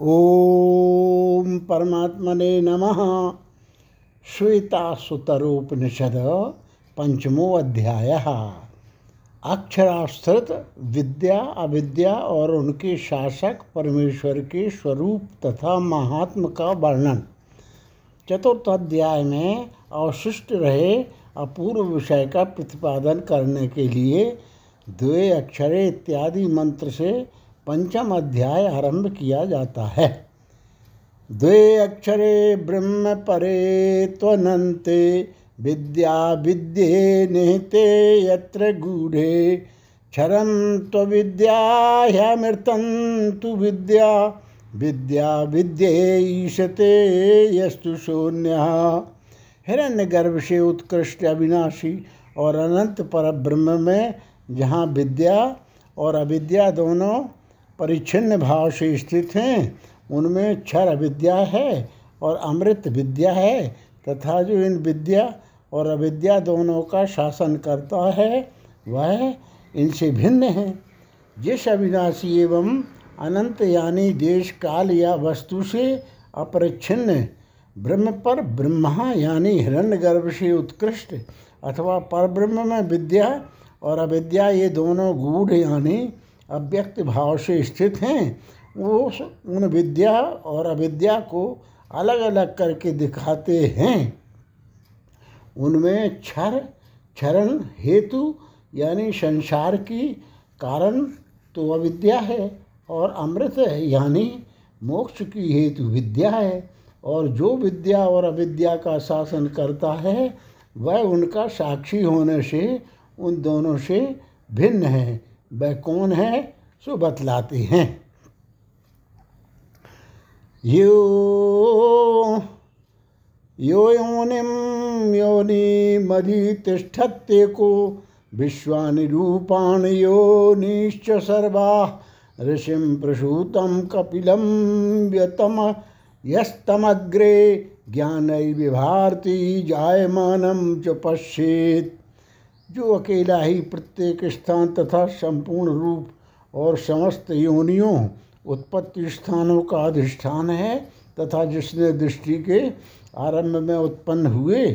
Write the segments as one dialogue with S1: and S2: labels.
S1: ओम परमात्मने नमः। श्वेतासुतरोपनिषद पंचमो अध्याय। अक्षराश्रित विद्या, अविद्या और उनके शासक परमेश्वर के स्वरूप तथा महात्म का वर्णन। चतुर्थ अध्याय में अवशिष्ट रहे अपूर्व विषय का प्रतिपादन करने के लिए द्वे अक्षरे इत्यादि मंत्र से पंचम अध्याय आरंभ किया जाता है। द्वे अक्षरे ब्रह्म परे त्वनन्ते, विद्या विद्ये निहिते यत्र गूढ़े। क्षरं त्वविद्याह्यमृतं तु विद्या विद्या विद्ये ईशते यस्तु शून्य। हिरण्य गर्भ से उत्कृष्ट अविनाशी और अनंत पर ब्रह्म में जहाँ विद्या और अविद्या दोनों परिच्छिन्न भाव से स्थित हैं। उनमें क्षर विद्या है और अमृत विद्या है तथा जो इन विद्या और अविद्या दोनों का शासन करता है, वह इनसे भिन्न है। जिस अविनाशी एवं अनंत यानी देश काल या वस्तु से अपरिच्छिन्न, ब्रह्म पर ब्रह्मा यानी हिरण्य गर्भ से उत्कृष्ट अथवा पर ब्रह्म में विद्या और अविद्या ये दोनों गूढ़ यानी अव्यक्त भाव से स्थित हैं, वो उन विद्या और अविद्या को अलग अलग करके दिखाते हैं। उनमें क्षर, क्षरण हेतु यानी संसार की कारण तो अविद्या है और अमृत है, यानी मोक्ष की हेतु विद्या है। और जो विद्या और अविद्या का शासन करता है, वह उनका साक्षी होने से उन दोनों से भिन्न है। वह कौन है सो बतलाते हैं। यो यो योनिम योनि मदि को विश्वानि रूपाणि योनिश्च सर्वा ऋषिं प्रसूतं कपिलं व्यतम यस्तमग्रे ज्ञानैर्विभारती जायमानं च पश्येत्। जो अकेला ही प्रत्येक स्थान तथा संपूर्ण रूप और समस्त योनियों उत्पत्ति स्थानों का अधिष्ठान है तथा जिसने दृष्टि के आरंभ में उत्पन्न हुए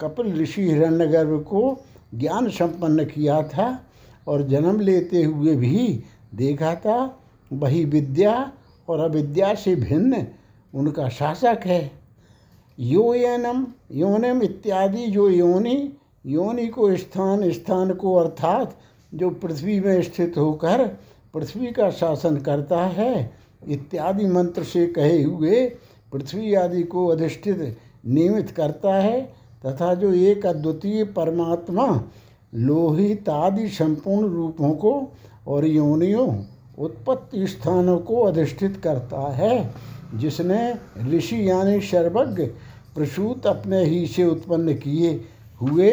S1: कपिल ऋषि हिरण्यगर्भ को ज्ञान संपन्न किया था और जन्म लेते हुए भी देखा था, वही विद्या और अविद्या से भिन्न उनका शासक है। यो योयनम, योनिम इत्यादि जो योनि योनि को स्थान स्थान को अर्थात जो पृथ्वी में स्थित होकर पृथ्वी का शासन करता है, इत्यादि मंत्र से कहे हुए पृथ्वी आदि को अधिष्ठित, नियमित करता है, तथा जो एक अद्वितीय परमात्मा लोहित आदि संपूर्ण रूपों को और योनियों उत्पत्ति स्थानों को अधिष्ठित करता है, जिसने ऋषि यानी सर्वज्ञ प्रसूत अपने ही से उत्पन्न किए हुए।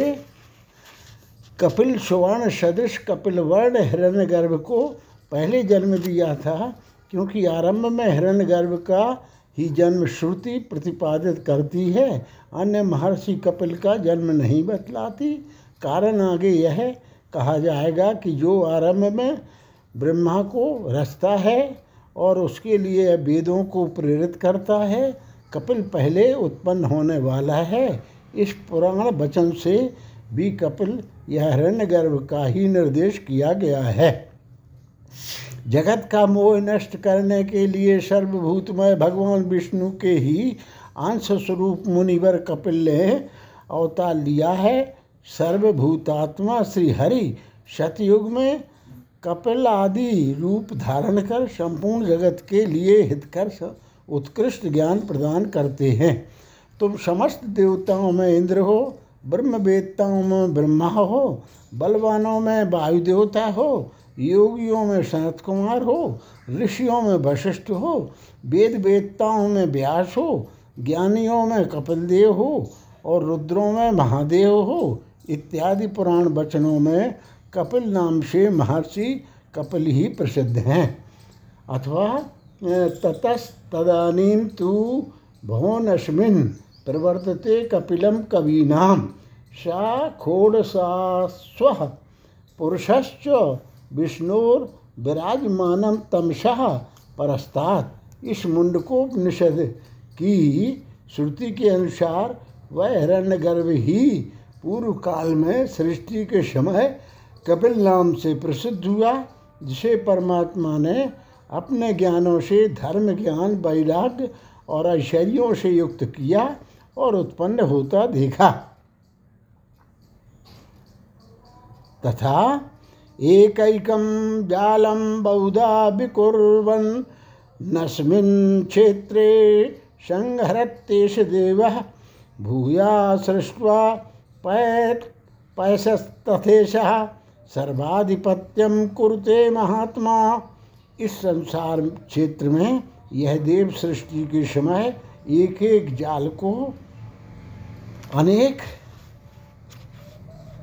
S1: कपिल सुवर्ण सदृश कपिल वर्ण हिरण्य गर्भ को पहले जन्म दिया था, क्योंकि आरंभ में हिरण्य गर्भ का ही जन्म श्रुति प्रतिपादित करती है। अन्य महर्षि कपिल का जन्म नहीं बतलाती। कारण आगे यह कहा जाएगा कि जो आरंभ में ब्रह्मा को रचता है और उसके लिए वेदों को प्रेरित करता है, कपिल पहले उत्पन्न होने वाला है। इस पुराण वचन से भी कपिल यह हिरण्यगर्भ का ही निर्देश किया गया है। जगत का मोह नष्ट करने के लिए सर्वभूतमय भगवान विष्णु के ही अंश स्वरूप मुनिवर कपिल ने अवतार लिया है। सर्वभूतात्मा श्री हरि सतयुग में कपिल आदि रूप धारण कर संपूर्ण जगत के लिए हितकर उत्कृष्ट ज्ञान प्रदान करते हैं। तुम समस्त देवताओं में इंद्र हो, ब्रह्म वेदताओं में ब्रह्मा हो, बलवानों में वायु देवता हो, योगियों में सनत कुमार हो, ऋषियों में वशिष्ठ हो, वेद वेदताओं में व्यास हो, ज्ञानियों में कपिलदेव हो और रुद्रों में महादेव हो, इत्यादि पुराण वचनों में कपिल नाम से महर्षि कपिल ही प्रसिद्ध हैं। अथवा ततस्तदानीम तु भुवनस्मिन्। प्रवर्तते कपिलम कवीनाम सा खोड़सा स्व पुरुषश्च विष्णुर विराजमानम तमशः परस्तात्। इस मुंडकोपनिषद की श्रुति के अनुसार वह हिरण्य गर्भ ही पूर्व काल में सृष्टि के समय कपिल नाम से प्रसिद्ध हुआ, जिसे परमात्मा ने अपने ज्ञानों से, धर्म ज्ञान, वैराग्य और ऐश्वर्यों से युक्त किया। और उत्पन्न होता देखा। तथा एकैकं जालं बहुधा विकुर्वन् नस्मिन् क्षेत्रे संहरत्येष देवः भूया सृष्ट्वा पैत् पैसस्तथेशः सर्वाधिपत्यम कुरुते महात्मा। इस संसार क्षेत्र में यह देव सृष्टि के समय एक एक जाल को अनेक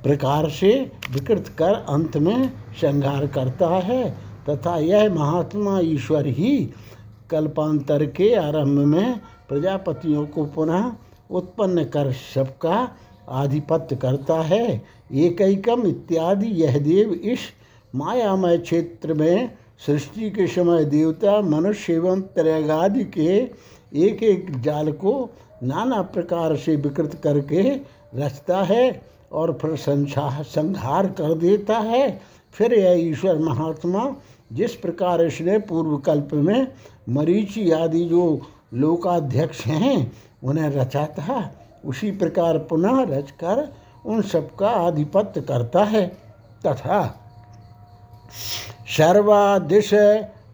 S1: प्रकार से विकृत कर अंत में श्रृंगार करता है, तथा यह महात्मा ईश्वर ही कल्पांतर के आरंभ में प्रजापतियों को पुनः उत्पन्न कर सबका आधिपत्य करता है। एकैकम इत्यादि, यह देव इस मायामय क्षेत्र में सृष्टि के समय देवता, मनुष्य एवं त्रैगादि के एक एक जाल को नाना प्रकार से विकृत करके रचता है और फिर संहार कर देता है। फिर यह ईश्वर महात्मा जिस प्रकार इसने पूर्व कल्प में मरीचि आदि जो लोकाध्यक्ष हैं, उन्हें रचा था उसी प्रकार पुनः रचकर उन सबका आधिपत्य करता है। तथा सर्वादिश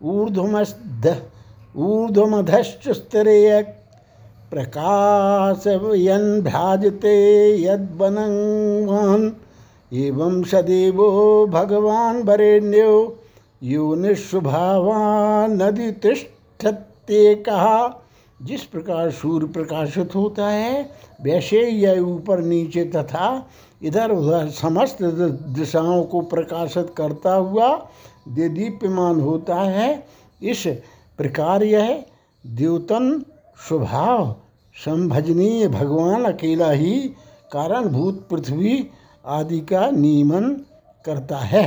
S1: ऊर्ध्वमध ऊर्ध्वमधश्च स्तरेय प्रकाशयन् भ्राजते यद्वनवान् एवं सदैवो भगवान् यो निस्वभावान नदी तिष्ठते कहा जिस प्रकार सूर्य प्रकाशित होता है, वैसे यह ऊपर नीचे तथा इधर उधर समस्त दिशाओं को प्रकाशित करता हुआ दीप्यमान होता है। इस प्रकार यह द्योतन स्वभाव संभजनीय भगवान अकेला ही कारणभूत पृथ्वी आदि का नियमन करता है।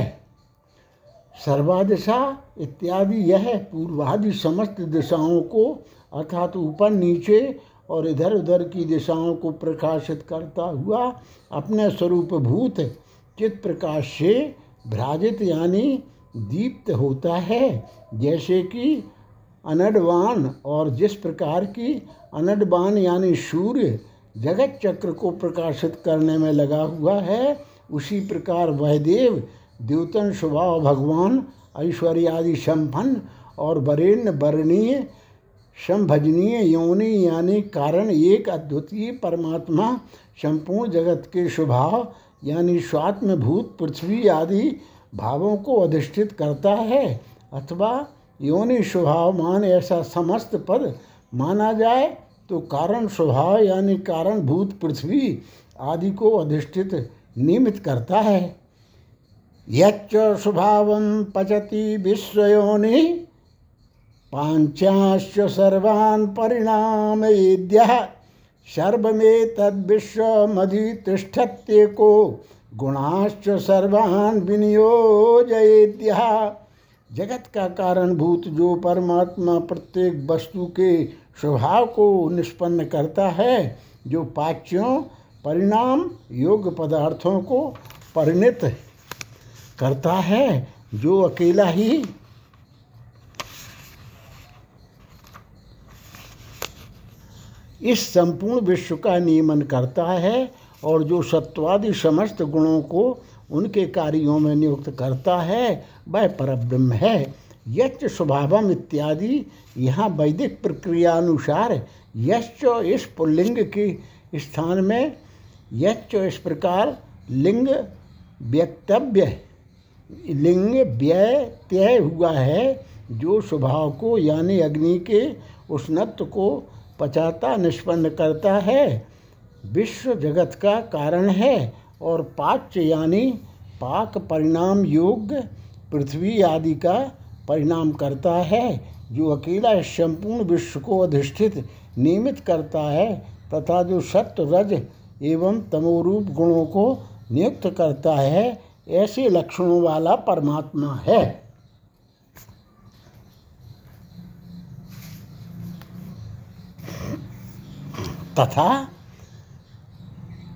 S1: सर्वादिशा इत्यादि यह पूर्वादि समस्त दिशाओं को, अर्थात ऊपर, नीचे और इधर उधर की दिशाओं को प्रकाशित करता हुआ अपने स्वरूप भूत चित प्रकाश से भ्राजित यानी दीप्त होता है, जैसे कि अनडवान और जिस प्रकार की अनडवान यानी सूर्य जगत चक्र को प्रकाशित करने में लगा हुआ है, उसी प्रकार वह देव द्योतन स्वभाव भगवान ऐश्वर्य आदि संपन्न और वरेण्य वर्णीय, संभजनीय योनि यानी कारण एक अद्वितीय परमात्मा, संपूर्ण जगत के स्वभाव यानी स्वात्म भूत पृथ्वी आदि भावों को अधिष्ठित करता है अथवा योनि स्वभाव मान ऐसा समस्त पद माना जाए तो कारण स्वभाव यानी कारण भूत पृथ्वी आदि को अधिष्ठित नियमित करता है। यच्च स्वभाव पचति विश्वयोनि पांचाश्च सर्वान् परिणाम सर्वमेतद्विश्वमधितिष्ठत्येको गुणाश्च सर्वान् विनियोजयेद्यः। जगत का कारणभूत जो परमात्मा प्रत्येक वस्तु के स्वभाव को निष्पन्न करता है, जो पाच्यों परिणाम, योग पदार्थों को परिणित करता है, जो अकेला ही इस संपूर्ण विश्व का नियमन करता है और जो सत्वादि समस्त गुणों को उनके कार्यों में नियुक्त करता है वह परब्रह्म है। यच्च स्वभावम इत्यादि यहाँ वैदिक प्रक्रियानुसार यश्च इस पुल्लिंग के स्थान में यच्च इस प्रकार लिंग व्यक्तव्य लिंग व्यय तय हुआ है जो स्वभाव को यानी अग्नि के उष्णत्व को पचाता, निष्पन्न करता है। विश्व जगत का कारण है और पाच्य यानी पाक परिणाम योग्य पृथ्वी आदि का परिणाम करता है, जो अकेला संपूर्ण विश्व को अधिष्ठित, नियमित करता है, तथा जो सत्य रज एवं तमोरूप गुणों को नियुक्त करता है, ऐसे लक्षणों वाला परमात्मा है। तथा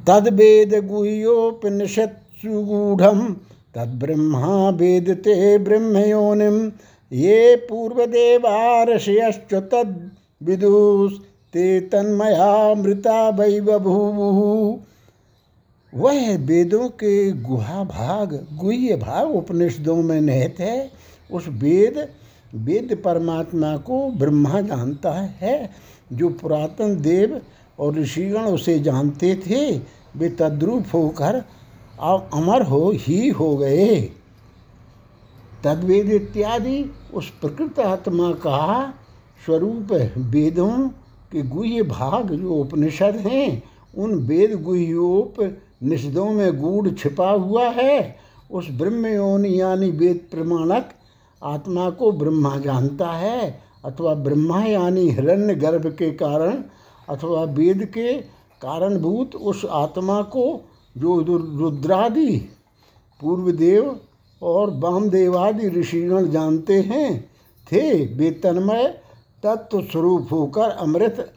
S1: तद्वेद गुह्योपनिषत्सुगूढ़ तद्ब्रह्मा वेदते ब्रह्मयोनिम, ये पूर्वदेवा ऋषयश्च तद विदुष ते तन्मयामृता वै बभूवु वह वेदों के गुहा भाग, गुह्य भाग उपनिषदों में निहित है। उस वेद वेद परमात्मा को ब्रह्मा जानता है। जो पुरातन देव और ऋषिगण उसे जानते थे, वे तद्रूप होकर अमर हो ही हो गए। तद्वेद इत्यादि, उस प्रकृत आत्मा का स्वरूप वेदों के गुह्य भाग जो उपनिषद हैं, उन वेद गुह्योप निषदों में गूढ़ छिपा हुआ है। उस ब्रह्म योनि यानी वेद प्रमाणक आत्मा को ब्रह्मा जानता है, अथवा ब्रह्मा यानी हिरण्य गर्भ के कारण, अथवा वेद के कारणभूत उस आत्मा को जो रुद्रादि, पूर्वदेव और वामदेवादि ऋषिगण जानते हैं, थे वे तन्मय तत्व स्वरूप होकर अमृत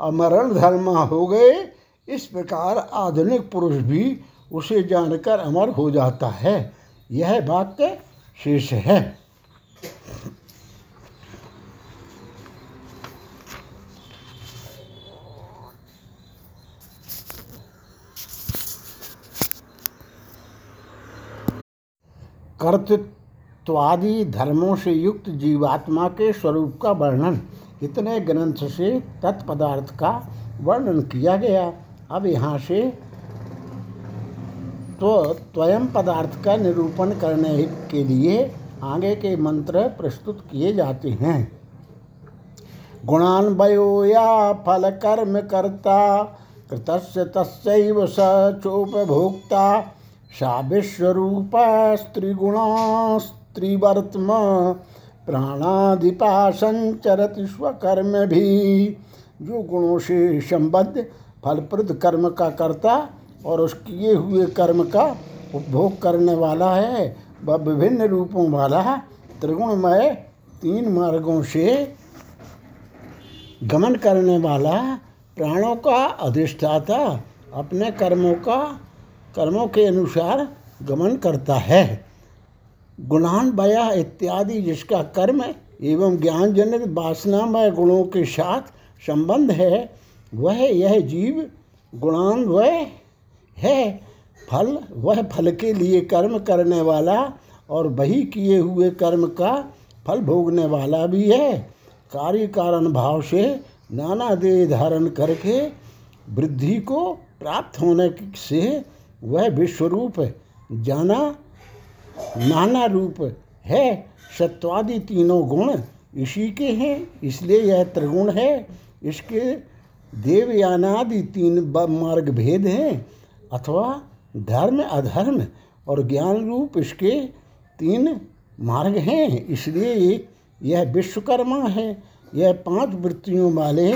S1: अमरण धर्मा हो गए। इस प्रकार आधुनिक पुरुष भी उसे जानकर अमर हो जाता है। यह वाक्य शेष है। कर्तृत्वादि धर्मों से युक्त जीवात्मा के स्वरूप का वर्णन इतने ग्रंथ से तत्पदार्थ का वर्णन किया गया। अब यहाँ से तो स्वयं पदार्थ का निरूपण करने के लिए आगे के मंत्र प्रस्तुत किए जाते हैं। गुणान्वयो या फल कर्म कर्ता, कृतस्य तस्व स सा विश्वरूप स्त्रीगुणा स्त्रीवर्तम प्राणाधिपा संचरति स्वकर्म भी जो गुणों से संबद्ध फलप्रद कर्म का कर्ता और उस किए हुए कर्म का उपभोग करने वाला है। वह विभिन्न रूपों वाला त्रिगुणमय तीन मार्गों से गमन करने वाला प्राणों का अधिष्ठाता अपने कर्मों का कर्मों के अनुसार गमन करता है। गुणान, बया इत्यादि जिसका कर्म एवं ज्ञान जनित वासनामय गुणों के साथ संबंध है, वह यह जीव गुणान्वय है। फल, वह फल के लिए कर्म करने वाला और वही किए हुए कर्म का फल भोगने वाला भी है। कार्य कारण भाव से नाना देह धारण करके वृद्धि को प्राप्त होने से वह विश्वरूप जाना नाना रूप है। सत्वादि तीनों गुण इसी के हैं, इसलिए यह त्रिगुण है। इसके देवयानादि तीन मार्ग भेद हैं, अथवा धर्म, अधर्म और ज्ञान रूप इसके तीन मार्ग हैं। इसलिए यह विश्वकर्मा है। यह पाँच वृत्तियों वाले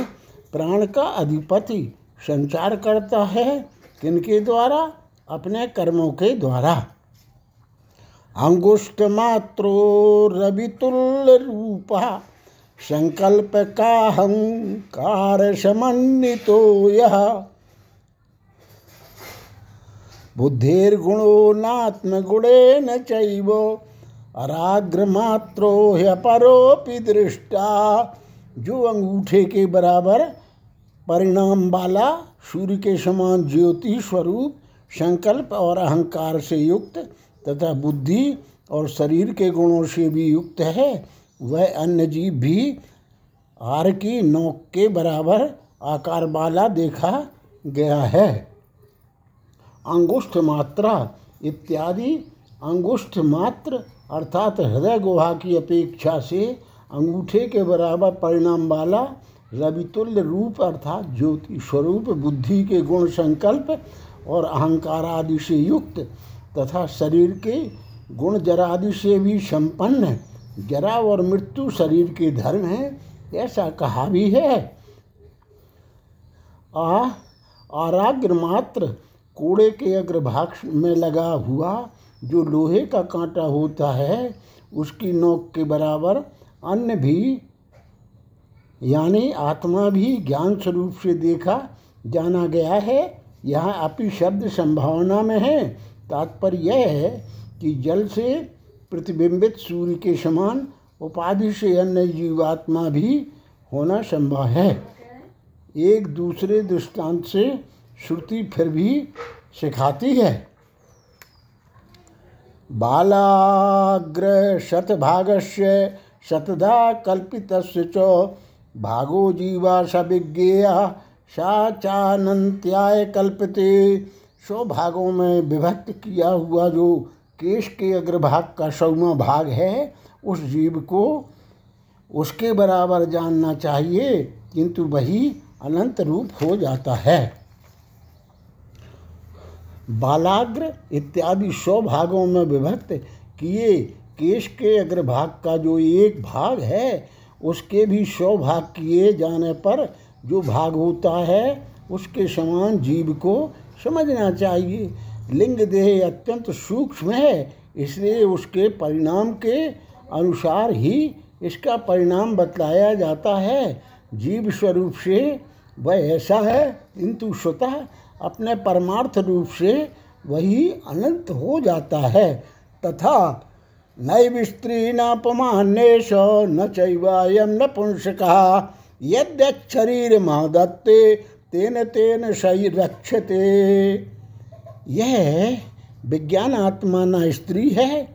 S1: प्राण का अधिपति, संचार करता है। किनके द्वारा? अपने कर्मों के द्वारा। अंगुष्ट मात्रो रवितुल्य रूपा संकल्प का हंकार समन्वितो यह बुद्धिर्गुणो नात्मगुणेन चैव, अराग्रमात्रो ह्यपरोपि दृष्टा। जो अंगूठे के बराबर, परिणाम वाला सूर्य के समान ज्योति स्वरूप संकल्प और अहंकार से युक्त तथा बुद्धि और शरीर के गुणों से भी युक्त है। वह अन्य जीव भी आर की नोक के बराबर आकार वाला देखा गया है। अंगुष्ठ मात्रा इत्यादि। अंगुष्ठ मात्र अर्थात हृदय गुहा की अपेक्षा से अंगूठे के बराबर परिणाम वाला रवितुल्य रूप अर्थात ज्योति स्वरूप बुद्धि के गुण संकल्प और अहंकार आदि से युक्त तथा शरीर के गुण जरादि से भी संपन्न, जरा और मृत्यु शरीर के धर्म है, ऐसा कहा भी है। आ, आराग्र मात्र कूड़े के अग्रभाग में लगा हुआ जो लोहे का कांटा होता है, उसकी नोक के बराबर अन्य भी, यानी आत्मा भी ज्ञान स्वरूप से देखा जाना गया है। यहाँ अपि शब्द संभावना में है। तात्पर्य यह है कि जल से प्रतिबिंबित सूर्य के समान उपाधि से अन्य जीवात्मा भी होना संभव है। एक दूसरे दृष्टांत से श्रुति फिर भी सिखाती है। बालाग्र शतभागस्य शतधा कल्पित भागो जीवा स विज्ञेया सा चानंत्याय कल्पते सौ भागों में विभक्त किया हुआ जो केश के अग्रभाग का सौवा भाग है, उस जीव को उसके बराबर जानना चाहिए, किंतु वही अनंत रूप हो जाता है। बालाग्र इत्यादि सौ भागों में विभक्त किए केश के अग्रभाग का जो एक भाग है, उसके भी सौ भाग किए जाने पर जो भाग होता है, उसके समान जीव को समझना चाहिए। लिंग देह अत्यंत सूक्ष्म है, इसलिए उसके परिणाम के अनुसार ही इसका परिणाम बतलाया जाता है। जीव स्वरूप से वह ऐसा है, किंतु स्वतः अपने परमार्थ रूप से वही अनंत हो जाता है। तथा नैव स्त्री नापमान्येश न चैवायम न पुंसका। यद्यक्षरीर महदत्ते तेन तेन शरीर रक्षते यह विज्ञान आत्मा न स्त्री है,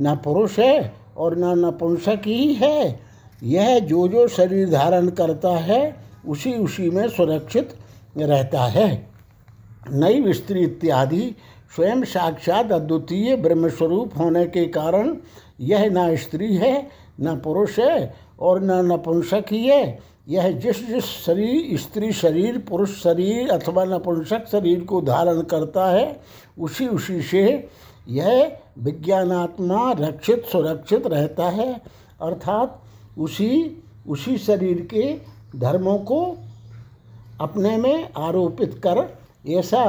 S1: न पुरुष है और न नपुंसक ही। है यह जो जो शरीर धारण करता है, उसी उसी में सुरक्षित रहता है। नई स्त्री इत्यादि स्वयं साक्षात अद्वितीय ब्रह्मस्वरूप होने के कारण यह न स्त्री है, न पुरुष है और न नपुंसक ही है। यह जिस जिस शरीर, स्त्री शरीर, पुरुष शरीर अथवा नपुंसक शरीर को धारण करता है, उसी उसी से यह विज्ञानात्मा रक्षित, सुरक्षित रहता है। अर्थात उसी उसी शरीर के धर्मों को अपने में आरोपित कर ऐसा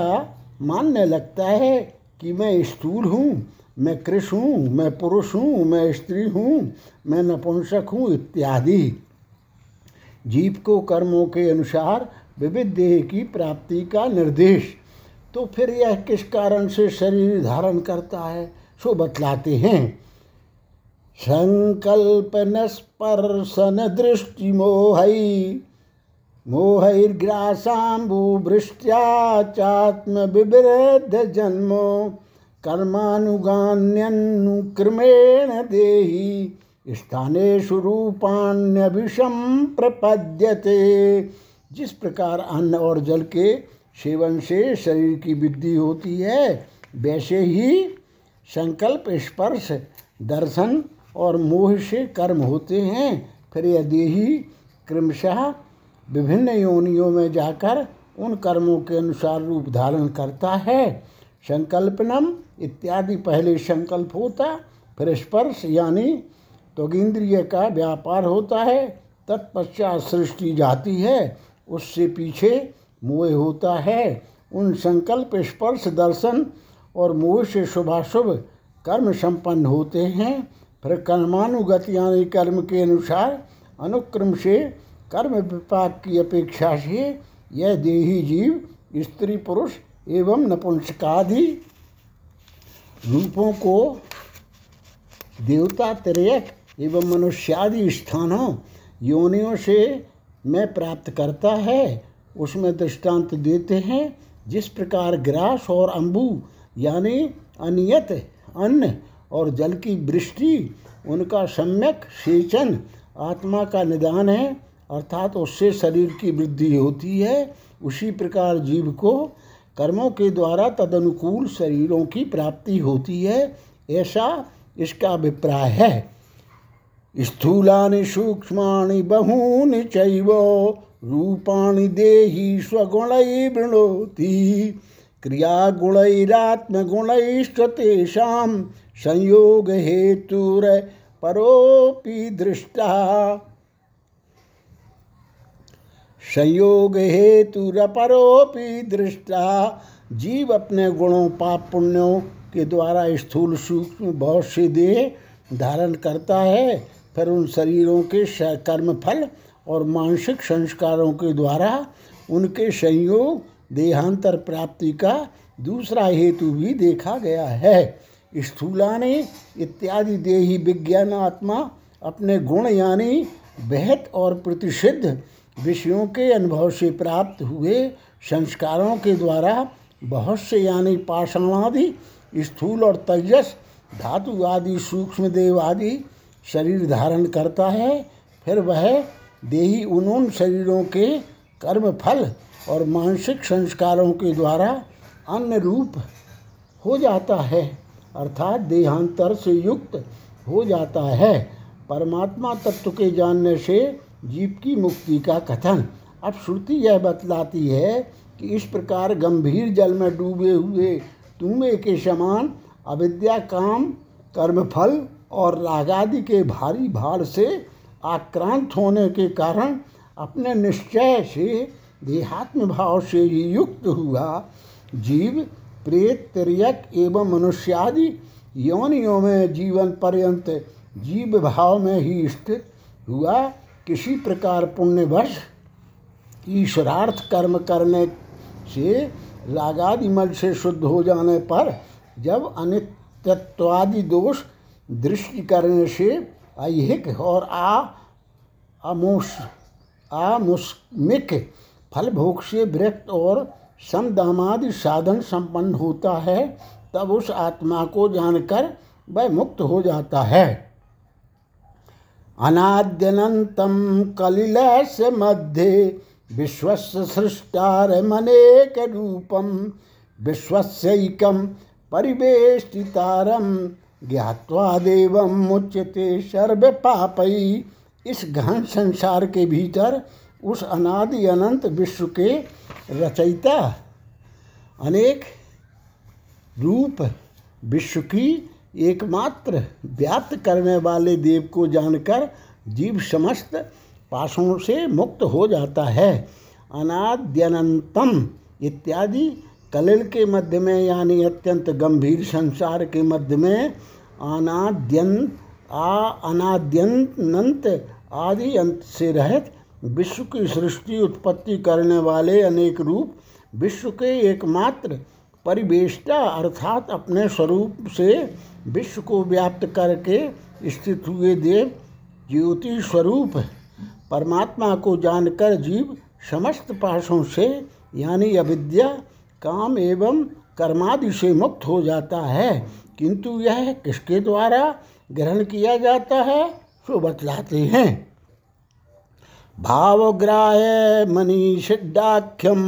S1: मानने लगता है कि मैं स्थूल हूँ, मैं कृष हूँ, मैं पुरुष हूँ, मैं स्त्री हूँ, मैं नपुंसक हूँ, इत्यादि। जीव को कर्मों के अनुसार विविध देह की प्राप्ति का निर्देश। तो फिर यह किस कारण से शरीर धारण करता है, सो बतलाते हैं। संकल्प स्पर्शन दृष्टि मोहई चात्म विवृद्ध जन्मो कर्मानुगान्यनुक्रमेण देही। स्थानेषु रूपाण्यभिषम प्रपद्यते। जिस प्रकार अन्न और जल के सेवन से शरीर की वृद्धि होती है, वैसे ही संकल्प, स्पर्श, दर्शन और मोह से कर्म होते हैं। फिर यह देही क्रमशः विभिन्न योनियों में जाकर उन कर्मों के अनुसार रूप धारण करता है, संकल्पनम इत्यादि पहले संकल्प होता, फिर स्पर्श यानी त्वगिंद्रिय का व्यापार होता है, तत्पश्चात सृष्टि जाती है, उससे पीछे मोह होता है। उन संकल्प, स्पर्श, दर्शन और मोह से शुभाशुभ कर्म संपन्न होते हैं। फिर कर्मानुगत यानी कर्म के अनुसार अनुक्रम से कर्म विपाक की अपेक्षा से यह देही जीव, स्त्री, पुरुष एवं नपुंसकादि रूपों को देवता तिरक एवं मनुष्यादि स्थानों, योनियों से मैं प्राप्त करता है, उसमें दृष्टांत देते हैं, जिस प्रकार ग्रास और अम्बु यानी अनियत, अन्न और जल की वृष्टि, उनका सम्यक सेचन, आत्मा का निदान है, अर्थात उससे शरीर की वृद्धि होती है, उसी प्रकार जीव को कर्मों के द्वारा तदनुकूल शरीरों की प्राप्ति होती है, ऐसा इसका अभिप्राय है। स्थूलानि सूक्ष्माणि बहूनि चैव, रूपाणि देहि स्वगुणैः वृणोति क्रियागुणैरात्मगुणैश्च तेषां संयोगहेतुरपरोऽपि दृष्टा। संयोग हेतुरपरोपि दृष्टा। जीव अपने गुणों पाप पुण्यों के द्वारा स्थूल सूक्ष्म बहुत से देह धारण करता है। फिर उन शरीरों के कर्म फल और मानसिक संस्कारों के द्वारा उनके संयोग, देहांतर प्राप्ति का दूसरा हेतु भी देखा गया है। स्थूलाने इत्यादि देही विज्ञान आत्मा अपने गुण यानी बेहद और प्रतिषिद्ध विषयों के अनुभव से प्राप्त हुए संस्कारों के द्वारा बहुत से यानी पाषाणादि स्थूल और तेजस, धातु आदि, सूक्ष्म देव आदि शरीर धारण करता है, फिर वह देही उन उन शरीरों के कर्म फल और मानसिक संस्कारों के द्वारा अन्य रूप हो जाता है, अर्थात देहांतर से युक्त हो जाता है। परमात्मा तत्व के जानने से जीव की मुक्ति का कथन। अब श्रुति यह बतलाती है कि इस प्रकार गंभीर जल में डूबे हुए तुम्हें के समान अविद्या, काम कर्मफल और रागादि के भारी भार से आक्रांत होने के कारण अपने निश्चय से देहात्म भाव से युक्त हुआ। जीव, प्रेत तिरक एवं मनुष्यादि योनियों में जीवन पर्यंत जीव भाव में ही स्थित हुआ। किसी प्रकार पुण्यवश ईश्वरार्थ कर्म करने से रागादि मल से शुद्ध हो जाने पर जब अनित्यत्वादि दोष दृष्टि करने से ऐहिक और आ अमुष आमुष्मिक फल भोग से विरक्त और समदामादि साधन संपन्न होता है, तब उस आत्मा को जानकर वह मुक्त हो जाता है। अनाद्यनंतम कलिलस मध्य विश्वस्य सृष्टारमनेक रूपम विश्वस्यैकम परिवेष्टितारम ज्ञावा देवम मुच्यते सर्व पापई इस गहन संसार के भीतर, उस अनादि अनंत विश्व के रचयिता, अनेक रूप विश्व की एकमात्र व्याप्त करने वाले देव को जानकर जीव समस्त पाशों से मुक्त हो जाता है। अनाद्यनंतम इत्यादि कलिल के मध्य में, यानी अत्यंत गंभीर संसार के मध्य में अनाद्यन आ अनाद्यंत आदि अंत से रहित विश्व की सृष्टि उत्पत्ति करने वाले अनेक रूप विश्व के एकमात्र परिवेष्टा अर्थात अपने स्वरूप से विश्व को व्याप्त करके स्थित हुए देव ज्योति स्वरूप परमात्मा को जानकर जीव समस्त पाशों से, यानी अविद्या, काम एवं कर्मादि से मुक्त हो जाता है। किंतु यह किसके द्वारा ग्रहण किया जाता है सो बतलाते हैं। भावग्राह्य मनीषिडाख्यम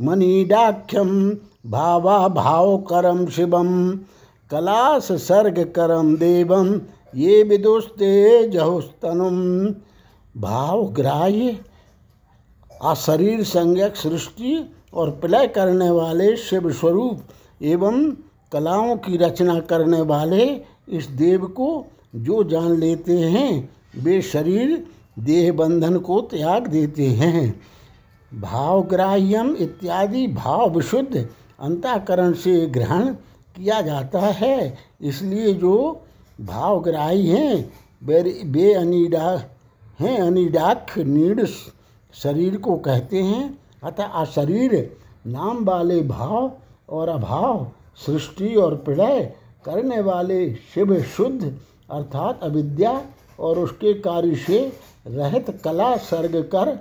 S1: मनीडाख्यम भावा भाव करम शिवम कलास सर्ग करम देवम ये विदुस्ते जहुस्तनुम भावग्राह्य अशरीर संज्ञक सृष्टि और प्रलय करने वाले शिव स्वरूप एवं कलाओं की रचना करने वाले इस देव को जो जान लेते हैं, वे शरीर देह बंधन को त्याग देते हैं। भावग्राह्यम इत्यादि भाव विशुद्ध अंताकरण से ग्रहण किया जाता है। इसलिए जो भावग्राही हैं, वे अनिडा हैं अनिडाक्ष नीड शरीर को कहते हैं। अतः अशरीर नाम वाले भाव और अभाव सृष्टि और प्रलय करने वाले शिव शुद्ध, अर्थात अविद्या और उसके कार्य से रहित कला सर्ग कर,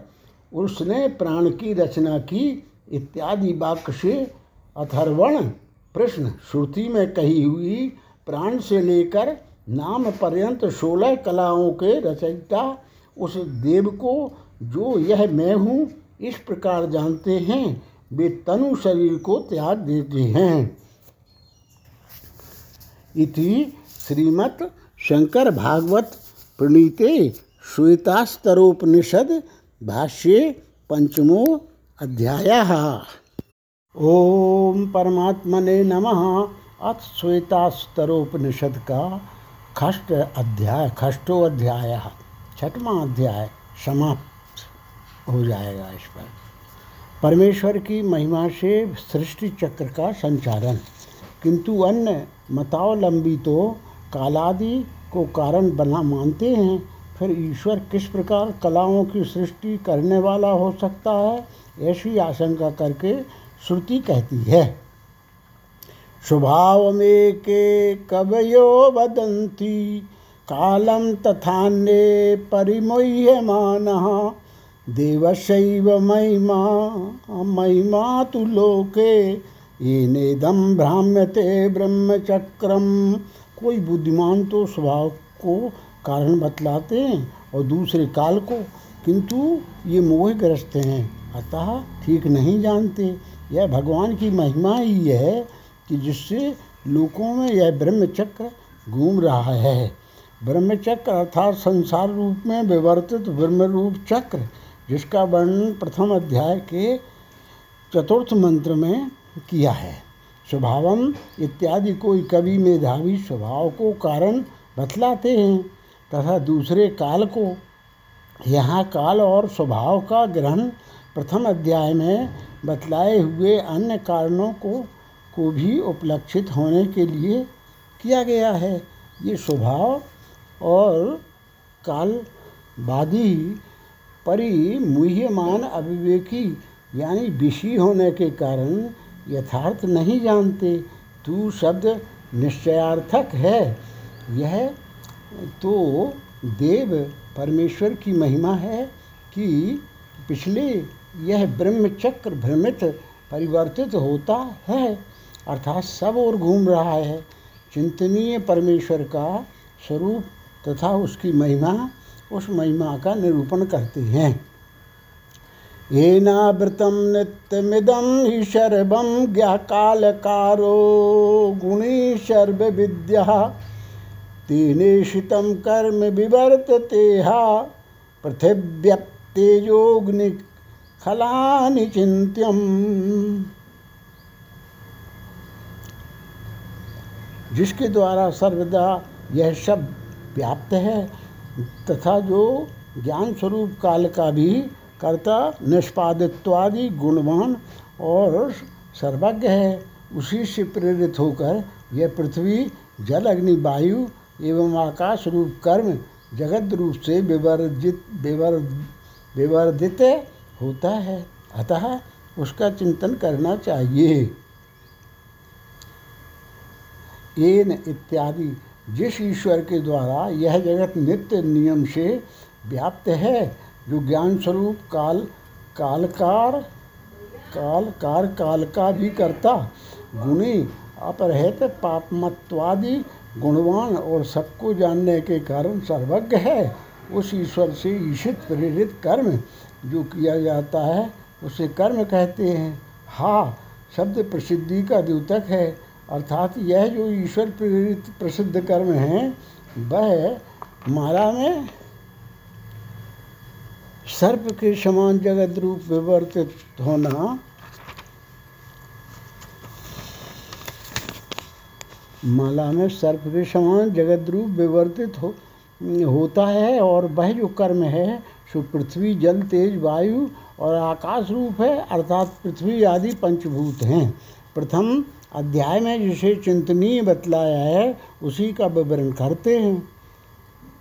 S1: उसने प्राण की रचना की इत्यादि वाक्य से अथर्वण प्रश्न श्रुति में कही हुई प्राण से लेकर नाम पर्यंत सोलह कलाओं के रचयिता उस देव को जो यह मैं हूँ, इस प्रकार जानते हैं, वे तनु शरीर को त्याग देते हैं। इति श्रीमत् शंकर भागवत प्रणीते श्वेतास्तरोपनिषद भाष्ये पंचमो अध्याय। ओम परमात्मने नमः। अथ श्वेतास्तरोपनिषद का खष्ट अध्याय खष्टो अध्याय। छठवा अध्याय समाप्त हो जाएगा इस पर। परमेश्वर की महिमा से सृष्टि चक्र का संचालन। किंतु अन्य मतावलंबी तो कालादि को कारण बना मानते हैं। फिर ईश्वर किस प्रकार कलाओं की सृष्टि करने वाला हो सकता है, ऐसी आशंका करके श्रुति कहती है। स्वभाव में के कवयो वदंती कालम तथान्ये परिमोह्यमान, देवशैव महिमा महिमा तु लोके येनेदम भ्राम्यते ब्रह्मचक्रम कोई बुद्धिमान तो स्वभाव को कारण बतलाते हैं और दूसरे काल को, किंतु ये मोह ग्रस्त हैं, अतः ठीक नहीं जानते। यह भगवान की महिमा ही है कि जिससे लोकों में यह ब्रह्मचक्र घूम रहा है। ब्रह्मचक्र अर्थात संसार रूप में विवर्तित ब्रह्म रूप चक्र, जिसका वर्णन प्रथम अध्याय के चतुर्थ मंत्र में किया है। स्वभावम इत्यादि कोई कवि मेधावी स्वभाव को कारण बतलाते हैं तथा दूसरे काल को, यहाँ काल और स्वभाव का ग्रहण प्रथम अध्याय में बतलाए हुए अन्य कारणों को को भी उपलक्षित होने के लिए किया गया है। ये स्वभाव और कालवादी परिमुह्यमान अभिवेकी यानी विषी होने के कारण यथार्थ नहीं जानते, तू शब्द निश्चयार्थक है। यह तो देव परमेश्वर की महिमा है कि पिछले यह ब्रह्मचक्र भ्रमित परिवर्तित होता है, अर्थात सब और घूम रहा है। चिंतनीय परमेश्वर का स्वरूप तथा उसकी महिमा, उस महिमा का निरूपण करते हैं। येनावृतं नित्यमिदं हि शर्वं ज्ञाकालकारो गुणी सर्वविद्यः तेनेषितं कर्म विवर्ततेहा पृथिव्यप्तेजोग्निखलानि चिन्त्यम्। जिसके द्वारा सर्वदा यह सब व्याप्त है, तथा जो ज्ञान स्वरूप काल का भी कर्ता, निष्पादित्वादि गुणवान और सर्वज्ञ है। उसी से प्रेरित होकर यह पृथ्वी, जल, अग्नि, वायु एवं आकाश रूप कर्म जगत रूप से विवर्जित, विवर, विवर्धित होता है। अतः उसका चिंतन करना चाहिए। एन इत्यादि, जिस ईश्वर के द्वारा यह जगत नित्य नियम से व्याप्त है जो ज्ञान स्वरूप काल, कालकार, काल, कार काल का भी करता, गुणी, अपरहित, पापमत्वादि गुणवान और सबको जानने के कारण सर्वज्ञ है, उस ईश्वर से ईशित प्रेरित कर्म जो किया जाता है, उसे कर्म कहते हैं। हा, शब्द प्रसिद्धि का द्योतक है, अर्थात यह जो ईश्वर प्रेरित प्रसिद्ध कर्म है, वह माला में सर्प के समान जगत रूप विवर्तित होना माला में सर्प के समान जगत रूप विवर्तित हो, होता है और वह जो कर्म है, सो पृथ्वी, जल, तेज, वायु और आकाश रूप है, अर्थात पृथ्वी आदि पंचभूत हैं। प्रथम अध्याय में जिसे चिंतनीय बतलाया है, उसी का विवरण करते हैं।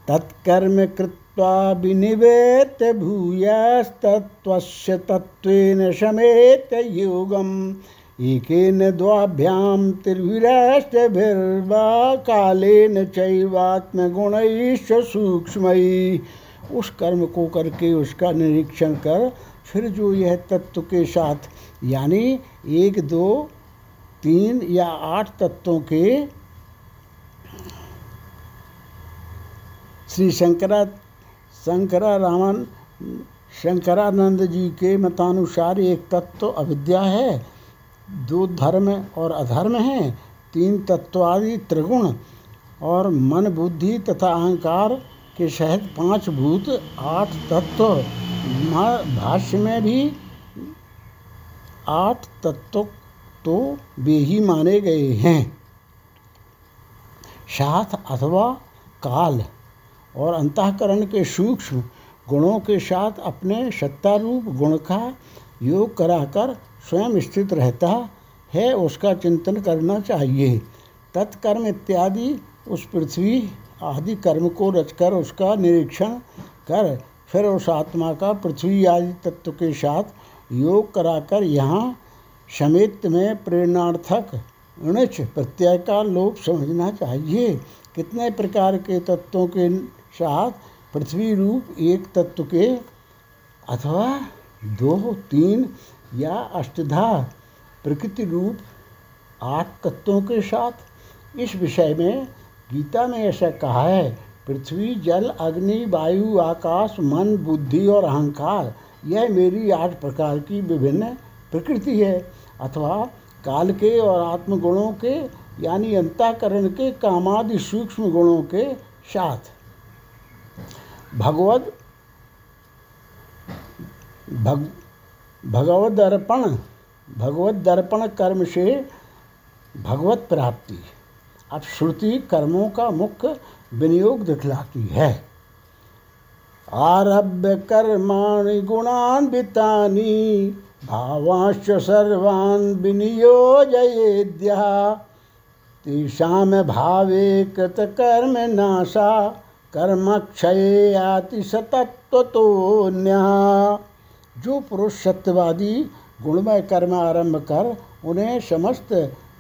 S1: तत्कर्म कृत विनिवेत भूयस्तत्त्वस्य तत्त्वेन समेत योगम्। एकेन द्वाभ्यां त्रिभिरष्टभिर्वा कालेन चैवात्मगुणैश्च सूक्ष्मैः। उस कर्म को करके उसका निरीक्षण कर, फिर जो यह तत्व के साथ, यानी एक, दो, तीन या आठ तत्वों के, श्री शंकरा शंकरा रामन शंकरानंद जी के मतानुसार एक तत्व अविद्या है। दो धर्म और अधर्म हैं, तीन तत्वादि त्रिगुण और मन बुद्धि तथा अहंकार के सहित पाँच भूत, आठ तत्व। भाष्य में भी आठ तत्व तो वे ही माने गए हैं। साथ अथवा काल। और अंतकरण के सूक्ष्म गुणों के साथ अपने सत्तारूप गुण का योग कराकर स्वयं स्थित रहता है, उसका चिंतन करना चाहिए। तत्कर्म इत्यादि, उस पृथ्वी आदि कर्म को रचकर उसका निरीक्षण कर, फिर उस आत्मा का पृथ्वी आदि तत्व के साथ योग कराकर यहाँ समित में प्रेरणार्थक णिच प्रत्यय का लोप समझना चाहिए। कितने प्रकार के तत्वों के साथ पृथ्वी रूप एक तत्व के अथवा दो, तीन या अष्टधा प्रकृति रूप आठ तत्वों के साथ। इस विषय में गीता में ऐसा कहा है, पृथ्वी, जल, अग्नि, वायु, आकाश, मन, बुद्धि और अहंकार, यह मेरी आठ प्रकार की विभिन्न प्रकृति है। अथवा, काल के और आत्मगुणों के, यानी अंताकरण के, कामादि सूक्ष्म गुणों के साथ। भगवत भग भगवत दर्पण भगवत दर्पण कर्म से भगवत प्राप्ति। अब श्रुति कर्मों का मुख्य विनियोग दिखलाती है। आरभ्य कर्माणि गुणान्वितानि, भावांश सर्वान् विनियोजयेद्यः। तेषां भावे कृतकर्म नाशा कर्मक्षये याति सतत्वतोन्यः जो पुरुष सत्यवादी गुणमय कर्म आरंभ कर, उन्हें समस्त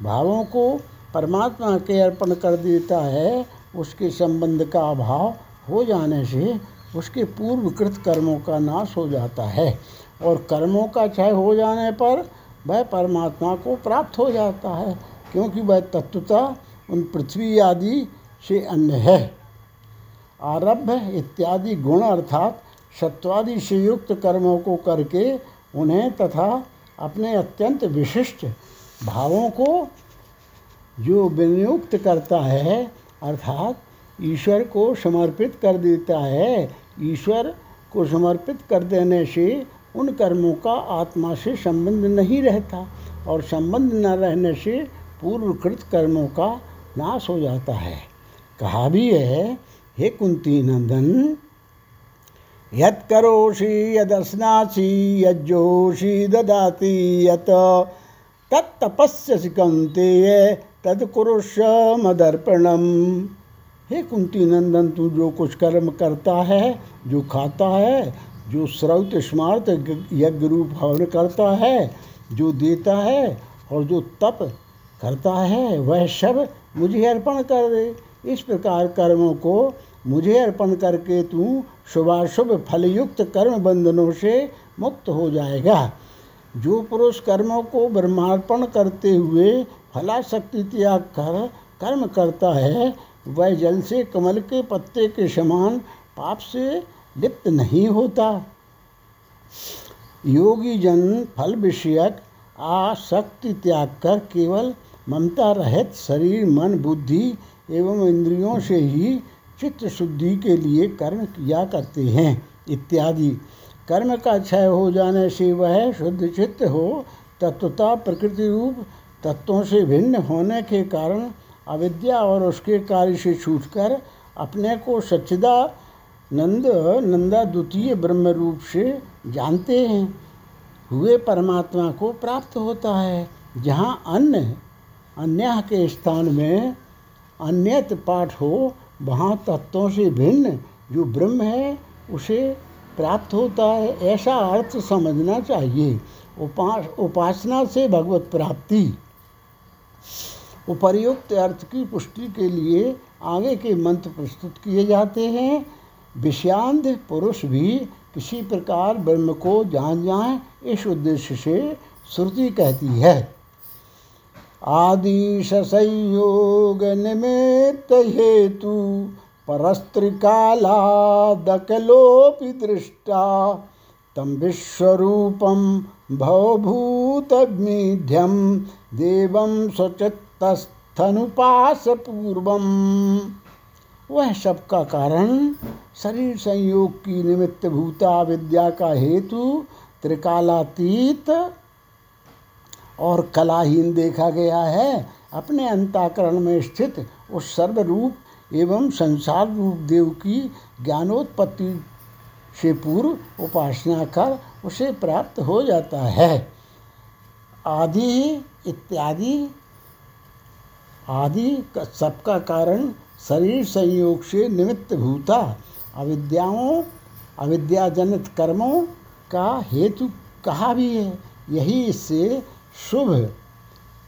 S1: भावों को परमात्मा के अर्पण कर देता है, उसके संबंध का अभाव हो जाने से उसके पूर्वकृत कर्मों का नाश हो जाता है। और कर्मों का क्षय हो जाने पर वह परमात्मा को प्राप्त हो जाता है, क्योंकि वह तत्वता उन पृथ्वी आदि से अन्य है। आरभ्य इत्यादि गुण अर्थात सत्वादि से युक्त कर्मों को करके उन्हें तथा अपने अत्यंत विशिष्ट भावों को जो विनियुक्त करता है, अर्थात ईश्वर को समर्पित कर देता है, ईश्वर को समर्पित कर देने से उन कर्मों का आत्मा से संबंध नहीं रहता और संबंध न रहने से पूर्वकृत कर्मों का नाश हो जाता है। कहा भी है हे कुंती नंदन यद करोषि यदस्नासी ददाति यत। तत्तपस्यसि कौन्तेय तत्कुरुष मदर्पणम हे कुंती नंदन, तू जो कुछ कर्म करता है, जो खाता है, जो श्रौत स्मार्त यज्ञ रूप हवन करता है, जो देता है और जो तप करता है, वह सब मुझे अर्पण कर दे। इस प्रकार कर्मों को मुझे अर्पण करके तू शुभाशुभ फलयुक्त कर्म बंधनों से मुक्त हो जाएगा। जो पुरुष कर्मों को ब्रह्मार्पण करते हुए फलाशक्ति त्याग कर कर्म करता है, वह जल से कमल के पत्ते के समान पाप से लिप्त नहीं होता। योगी जन फल विषयक आसक्ति त्याग कर केवल ममता रहित शरीर, मन, बुद्धि एवं इंद्रियों से ही चित्त शुद्धि के लिए कर्म किया करते हैं, इत्यादि। कर्म का क्षय हो जाने से वह शुद्ध चित्त हो, तत्वता प्रकृति रूप तत्वों से भिन्न होने के कारण अविद्या और उसके कार्य से छूटकर अपने को सच्चिदा नंद नंदा द्वितीय ब्रह्म रूप से जानते हैं। हुए परमात्मा को प्राप्त होता है, जहाँ अन्य अन्य के स्थान में अन्यत पाठ हो, वहाँ तत्वों से भिन्न जो ब्रह्म है, उसे प्राप्त होता है। ऐसा अर्थ समझना चाहिए। उपास, उपासना से भगवत प्राप्ति। उपर्युक्त अर्थ की पुष्टि के लिए आगे के मंत्र प्रस्तुत किए जाते हैं। विषयांध पुरुष भी किसी प्रकार ब्रह्म को जान जाए इस उद्देश्य से श्रुति कहती है। आदि संयोग निमित्त हेतु परस्त्रिकालादकलोपि दृष्टा तम विश्वरूपम भवभूतमीध्यम देवम स्वचित्तस्थनुपास पूर्वम वह सब का कारण शरीर संयोग की निमित्त भूता विद्या का हेतु त्रिकालातीत और कलाहीन देखा गया है, अपने अंताकरण में स्थित उस सर्वरूप एवं संसार रूप देव की ज्ञानोत्पत्ति से पूर्व उपासना कर उसे प्राप्त हो जाता है। आदि इत्यादि, आदि का सबका कारण शरीर संयोग से निमित्त भूता, अविद्याओं, अविद्याजनित कर्मों का हेतु कहा भी है। यही इससे शुभ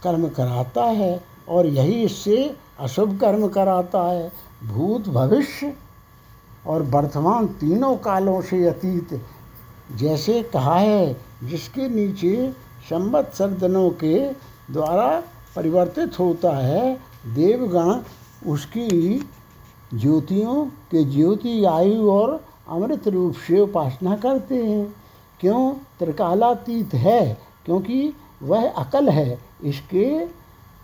S1: कर्म कराता है और यही इससे अशुभ कर्म कराता है। भूत भविष्य और वर्तमान तीनों कालों से अतीत, जैसे कहा है, जिसके नीचे संवत्सर दिनों के द्वारा परिवर्तित होता है। देवगण उसकी ज्योतियों के ज्योति, आयु और अमृत रूप से उपासना करते हैं। क्यों? त्रिकालातीत है, क्योंकि वह अकल है। इसके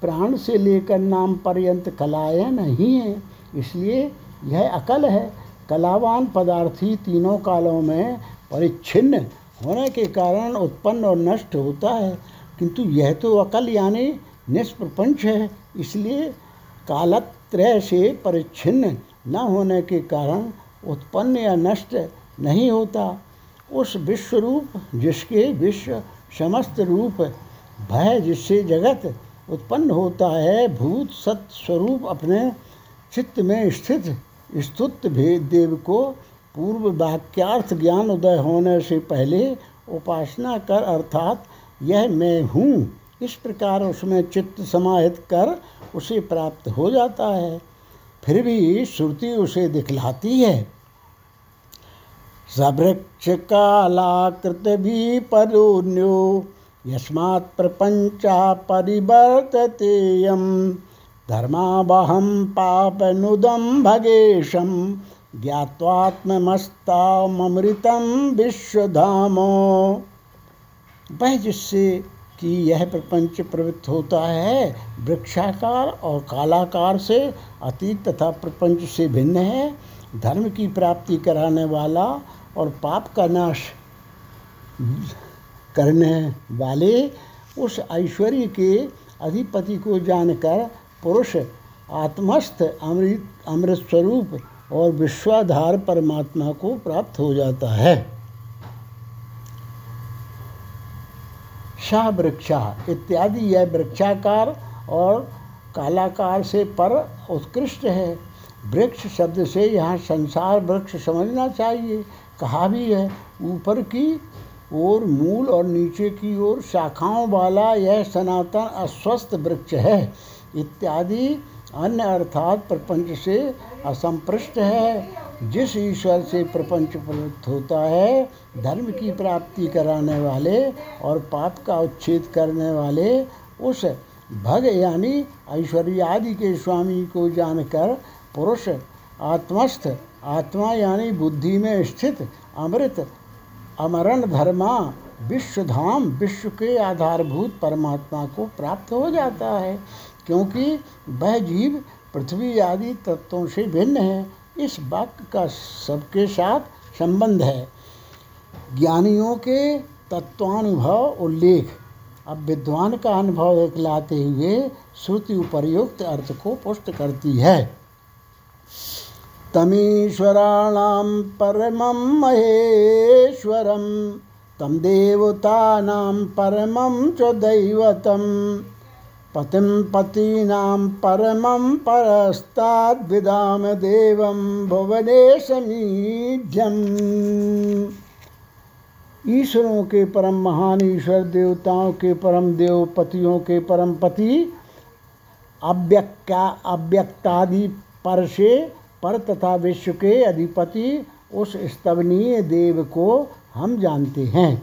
S1: प्राण से लेकर नाम पर्यंत कलाएँ नहीं हैं। इसलिए यह अकल है। कलावान पदार्थी तीनों कालों में परिच्छिन्न होने के कारण उत्पन्न और नष्ट होता है। किंतु यह तो अकल यानी निष्प्रपंच है। इसलिए कालत्रय से परिच्छिन्न न होने के कारण उत्पन्न या नष्ट नहीं होता। उस विश्वरूप जिसके विश्व समस्त रूप भय जिससे जगत उत्पन्न होता है, भूत सत स्वरूप अपने चित्त में स्थित स्तुत भेद देव को पूर्व वाक्यार्थ ज्ञान उदय होने से पहले उपासना कर, अर्थात यह मैं हूँ, इस प्रकार उसमें चित्त समाहित कर उसे प्राप्त हो जाता है। फिर भी श्रुति उसे दिखलाती है। सवृक्ष कालाकृत भी परोन्यो यस्मात् प्रपंचा परिवर्ततेयम् धर्मावहं पापनुदं भगेशं ज्ञात्वात्ममस्तामृतं विश्वधामो। वह जिससे कि यह प्रपंच प्रवृत्त होता है, वृक्षाकार और कालाकार से अतीत तथा प्रपंच से भिन्न है। धर्म की प्राप्ति कराने वाला और पाप का नाश करने वाले उस ऐश्वर्य के अधिपति को जानकर पुरुष आत्मस्थ अमृत अमृत स्वरूप और विश्वाधार परमात्मा को प्राप्त हो जाता है। शाह वृक्षा इत्यादि यह वृक्षाकार और कालाकार से पर उत्कृष्ट है। वृक्ष शब्द से यहाँ संसार वृक्ष समझना चाहिए। कहा भी है, ऊपर की ओर मूल और नीचे की ओर शाखाओं वाला यह सनातन अस्वस्थ वृक्ष है। इत्यादि अन्य अर्थात प्रपंच से असंपृष्ट है। जिस ईश्वर से प्रपंच प्रवृत्त होता है, धर्म की प्राप्ति कराने वाले और पाप का उच्छेद करने वाले, उस भग यानी ऐश्वर्यादि के स्वामी को जानकर पुरुष आत्मस्थ आत्मा यानी बुद्धि में स्थित अमृत, अमरण धर्मा, विश्वधाम, विश्व के आधारभूत परमात्मा को प्राप्त हो जाता है, क्योंकि वह जीव पृथ्वी आदि तत्वों से भिन्न है। इस वाक्य का सबके साथ संबंध है। ज्ञानियों के तत्वानुभव उल्लेख, अब विद्वान का अनुभव दिखलाते हुए श्रुति उपर्युक्त अर्थ को पुष्ट करती है। तमीश्वराणां परमं महेश्वरं, तं देवतानां परमं च दैवतं, पतिं पतीनां परमं परस्ताद्विदां देवं भुवनेशमीढ्यम्। ईश्वरों के परम महान ईश्वर देवताओं के परम देव पतियों के परम पति, अव्यक्ता अव्यक्तादि पर से पर तथा विश्व के अधिपति उस स्तवनीय देव को हम जानते हैं।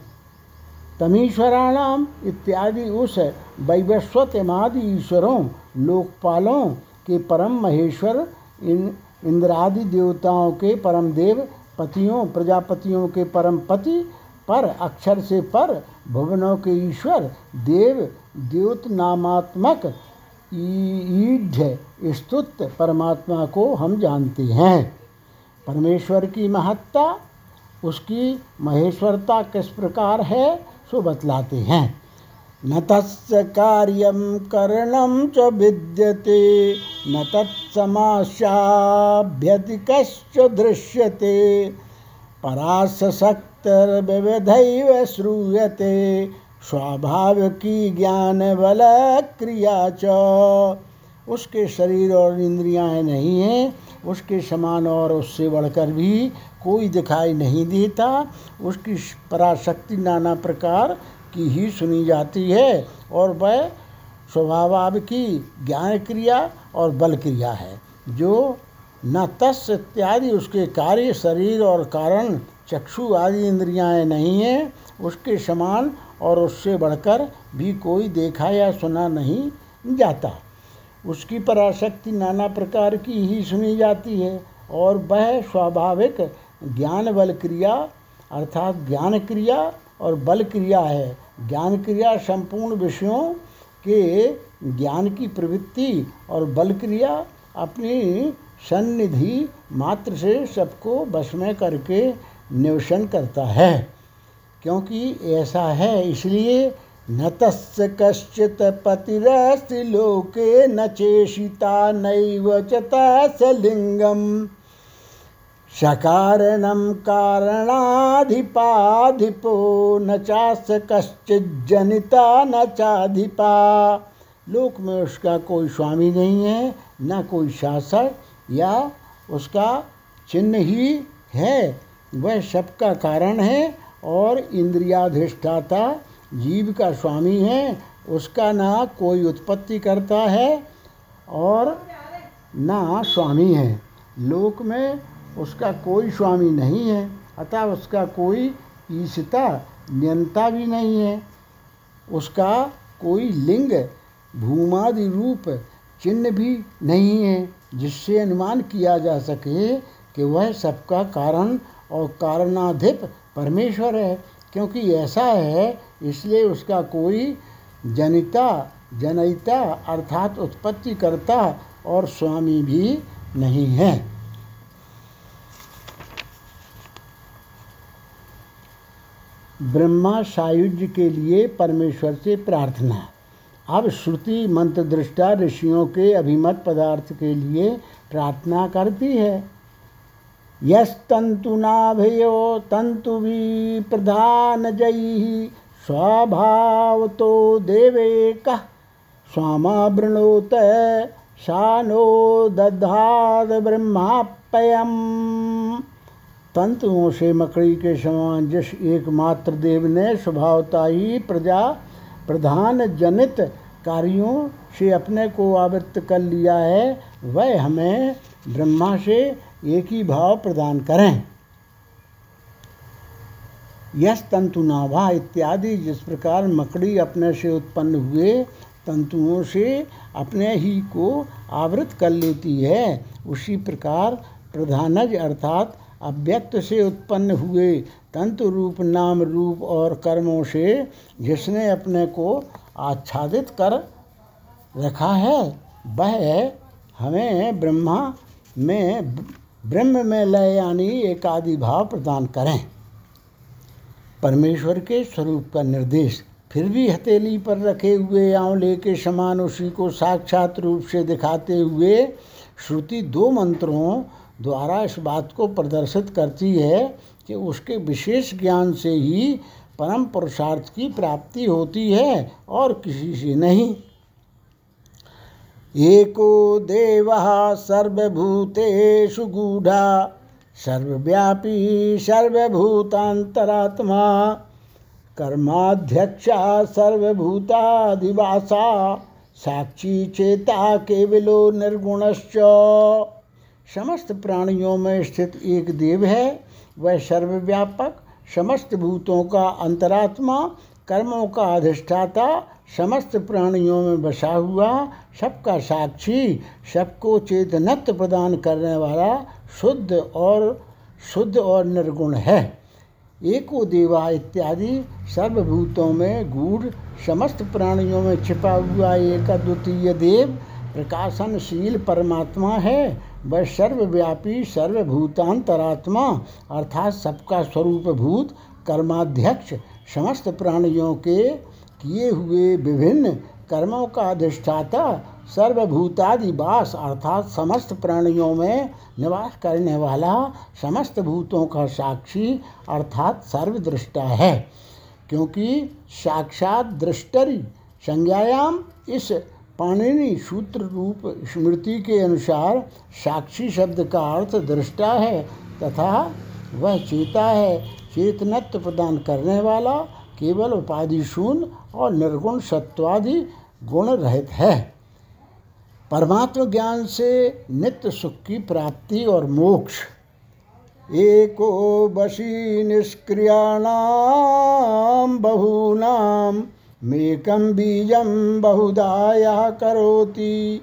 S1: तमीश्वराणाम इत्यादि उस वैवस्वतमादि ईश्वरों, लोकपालों के परम महेश्वर, इन इंद्रादि देवताओं के परम देव, पतियों, प्रजापतियों के परम पति, पर अक्षर से पर, भुवनों के ईश्वर, देव द्योत नामात्मक ईढ़ स्तुत, परमात्मा को हम जानते हैं। परमेश्वर की महत्ता, उसकी महेश्वरता किस प्रकार है, सो बतलाते हैं। न तस्य कार्यम करणम च विद्यते, न तत्समास्याभ्यधिकश्च दृश्यते। पराशक्तिर्विविधैव श्रूयते स्वाभाविकी ज्ञान बल क्रिया च। उसके शरीर और इंद्रियाँ नहीं हैं, उसके समान और उससे बढ़कर भी कोई दिखाई नहीं देता। उसकी पराशक्ति नाना प्रकार की ही सुनी जाती है और वह स्वभाव की ज्ञान क्रिया और बल क्रिया है, जो न तस् इत्यादि उसके कार्य, शरीर और कारण, चक्षु आदि इंद्रियाएँ नहीं हैं, उसके समान और उससे बढ़कर भी कोई देखा या सुना नहीं जाता। उसकी पराशक्ति नाना प्रकार की ही सुनी जाती है और वह स्वाभाविक ज्ञान बल क्रिया अर्थात ज्ञान क्रिया और बल क्रिया है। ज्ञान क्रिया संपूर्ण विषयों के ज्ञान की प्रवृत्ति और बल क्रिया अपनी सन्निधि मात्र से सबको बस में करके निवसन करता है। क्योंकि ऐसा है, इसलिए न तस् कश्चित पतिरस्ति लोके न चेषिता नैव च सकारणं कारणाधिपाधिपो न चास कश्चिज्जनिता न चाधिपा। लोक में उसका कोई स्वामी नहीं है, न कोई शासक या उसका चिन्ह ही है। वह सबका कारण है और इंद्रियाधिष्ठाता जीव का स्वामी है, उसका ना कोई उत्पत्ति करता है और ना स्वामी है। लोक में उसका कोई स्वामी नहीं है, अतः उसका कोई ईशता नियंता भी नहीं है। उसका कोई लिंग, भूमादि रूप, चिन्ह भी नहीं है, जिससे अनुमान किया जा सके कि वह सबका कारण और कारणाधिप परमेश्वर है, क्योंकि ऐसा है, इसलिए उसका कोई जनिता, जनयिता अर्थात उत्पत्ति करता और स्वामी भी नहीं है। ब्रह्मा सायुज्य के लिए परमेश्वर से प्रार्थना। अब श्रुति मंत्र दृष्टा ऋषियों के अभिमत पदार्थ के लिए प्रार्थना करती है। यस्तन्तुनाभयो तन्तुविप्रधानजैः स्वभावतो देवेकः स्वामावृणोत सा नो दधाद ब्रह्माप्ययम्। तंतुओं से मकड़ी के समान जिस एकमात्र देव ने स्वभावता ही प्रजा, प्रधान जनित कार्यों से अपने को आवृत्त कर लिया है, वह हमें ब्रह्मा से एक ही भाव प्रदान करें। यश तंतुनाभा इत्यादि, जिस प्रकार मकड़ी अपने से उत्पन्न हुए तंतुओं से अपने ही को आवृत कर लेती है, उसी प्रकार प्रधानज अर्थात अव्यक्त से उत्पन्न हुए तंतु रूप, नाम रूप और कर्मों से जिसने अपने को आच्छादित कर रखा है, वह हमें ब्रह्मा में ब्रह्म में लय यानी एक आदि भाव प्रदान करें। परमेश्वर के स्वरूप का निर्देश फिर भी हथेली पर रखे हुए, आंवले के समान उसी को साक्षात रूप से दिखाते हुए श्रुति दो मंत्रों द्वारा इस बात को प्रदर्शित करती है कि उसके विशेष ज्ञान से ही परम पुरुषार्थ की प्राप्ति होती है और किसी से नहीं। एको देवः सर्वभूतेषु गूढा, सर्वव्यापी सर्वभूतान्तरात्मा, कर्माध्यक्षा सर्वभूतादिवासा साक्षी चेता केवलो निर्गुणश्च। समस्त प्राणियों में स्थित एक देव है, वह सर्वव्यापक, समस्त भूतों का अंतरात्मा, कर्मों का अधिष्ठाता समस्त प्राणियों में बसा हुआ सबका साक्षी, सबको चेतनत्व प्रदान करने वाला शुद्ध और शुद्ध और निर्गुण है। एको देवा इत्यादि सर्वभूतों में गूढ़ समस्त प्राणियों में छिपा हुआ एक अद्वितीय देव, प्रकाशनशील परमात्मा है। वह सर्वव्यापी, सर्वभूतांतरात्मा, अर्थात सबका स्वरूप भूत कर्माध्यक्ष, समस्त प्राणियों के किए हुए विभिन्न कर्मों का अधिष्ठाता सर्वभूतादि वास अर्थात समस्त प्राणियों में निवास करने वाला समस्त भूतों का साक्षी अर्थात सर्वदृष्टा है। क्योंकि साक्षात दृष्टरि संज्ञायाम इस पाणिनि सूत्र रूप स्मृति के अनुसार साक्षी शब्द का अर्थ दृष्टा है तथा वह चेता है, चेतनत्व प्रदान करने वाला केवल उपाधि शून्य और निर्गुण सत्वादि गुण रहित है। परमात्म ज्ञान से नित्य सुख की प्राप्ति और मोक्ष। एको वशी निष्क्रियाणां बहूनां, मेकं बीजं बहुधा यः करोति।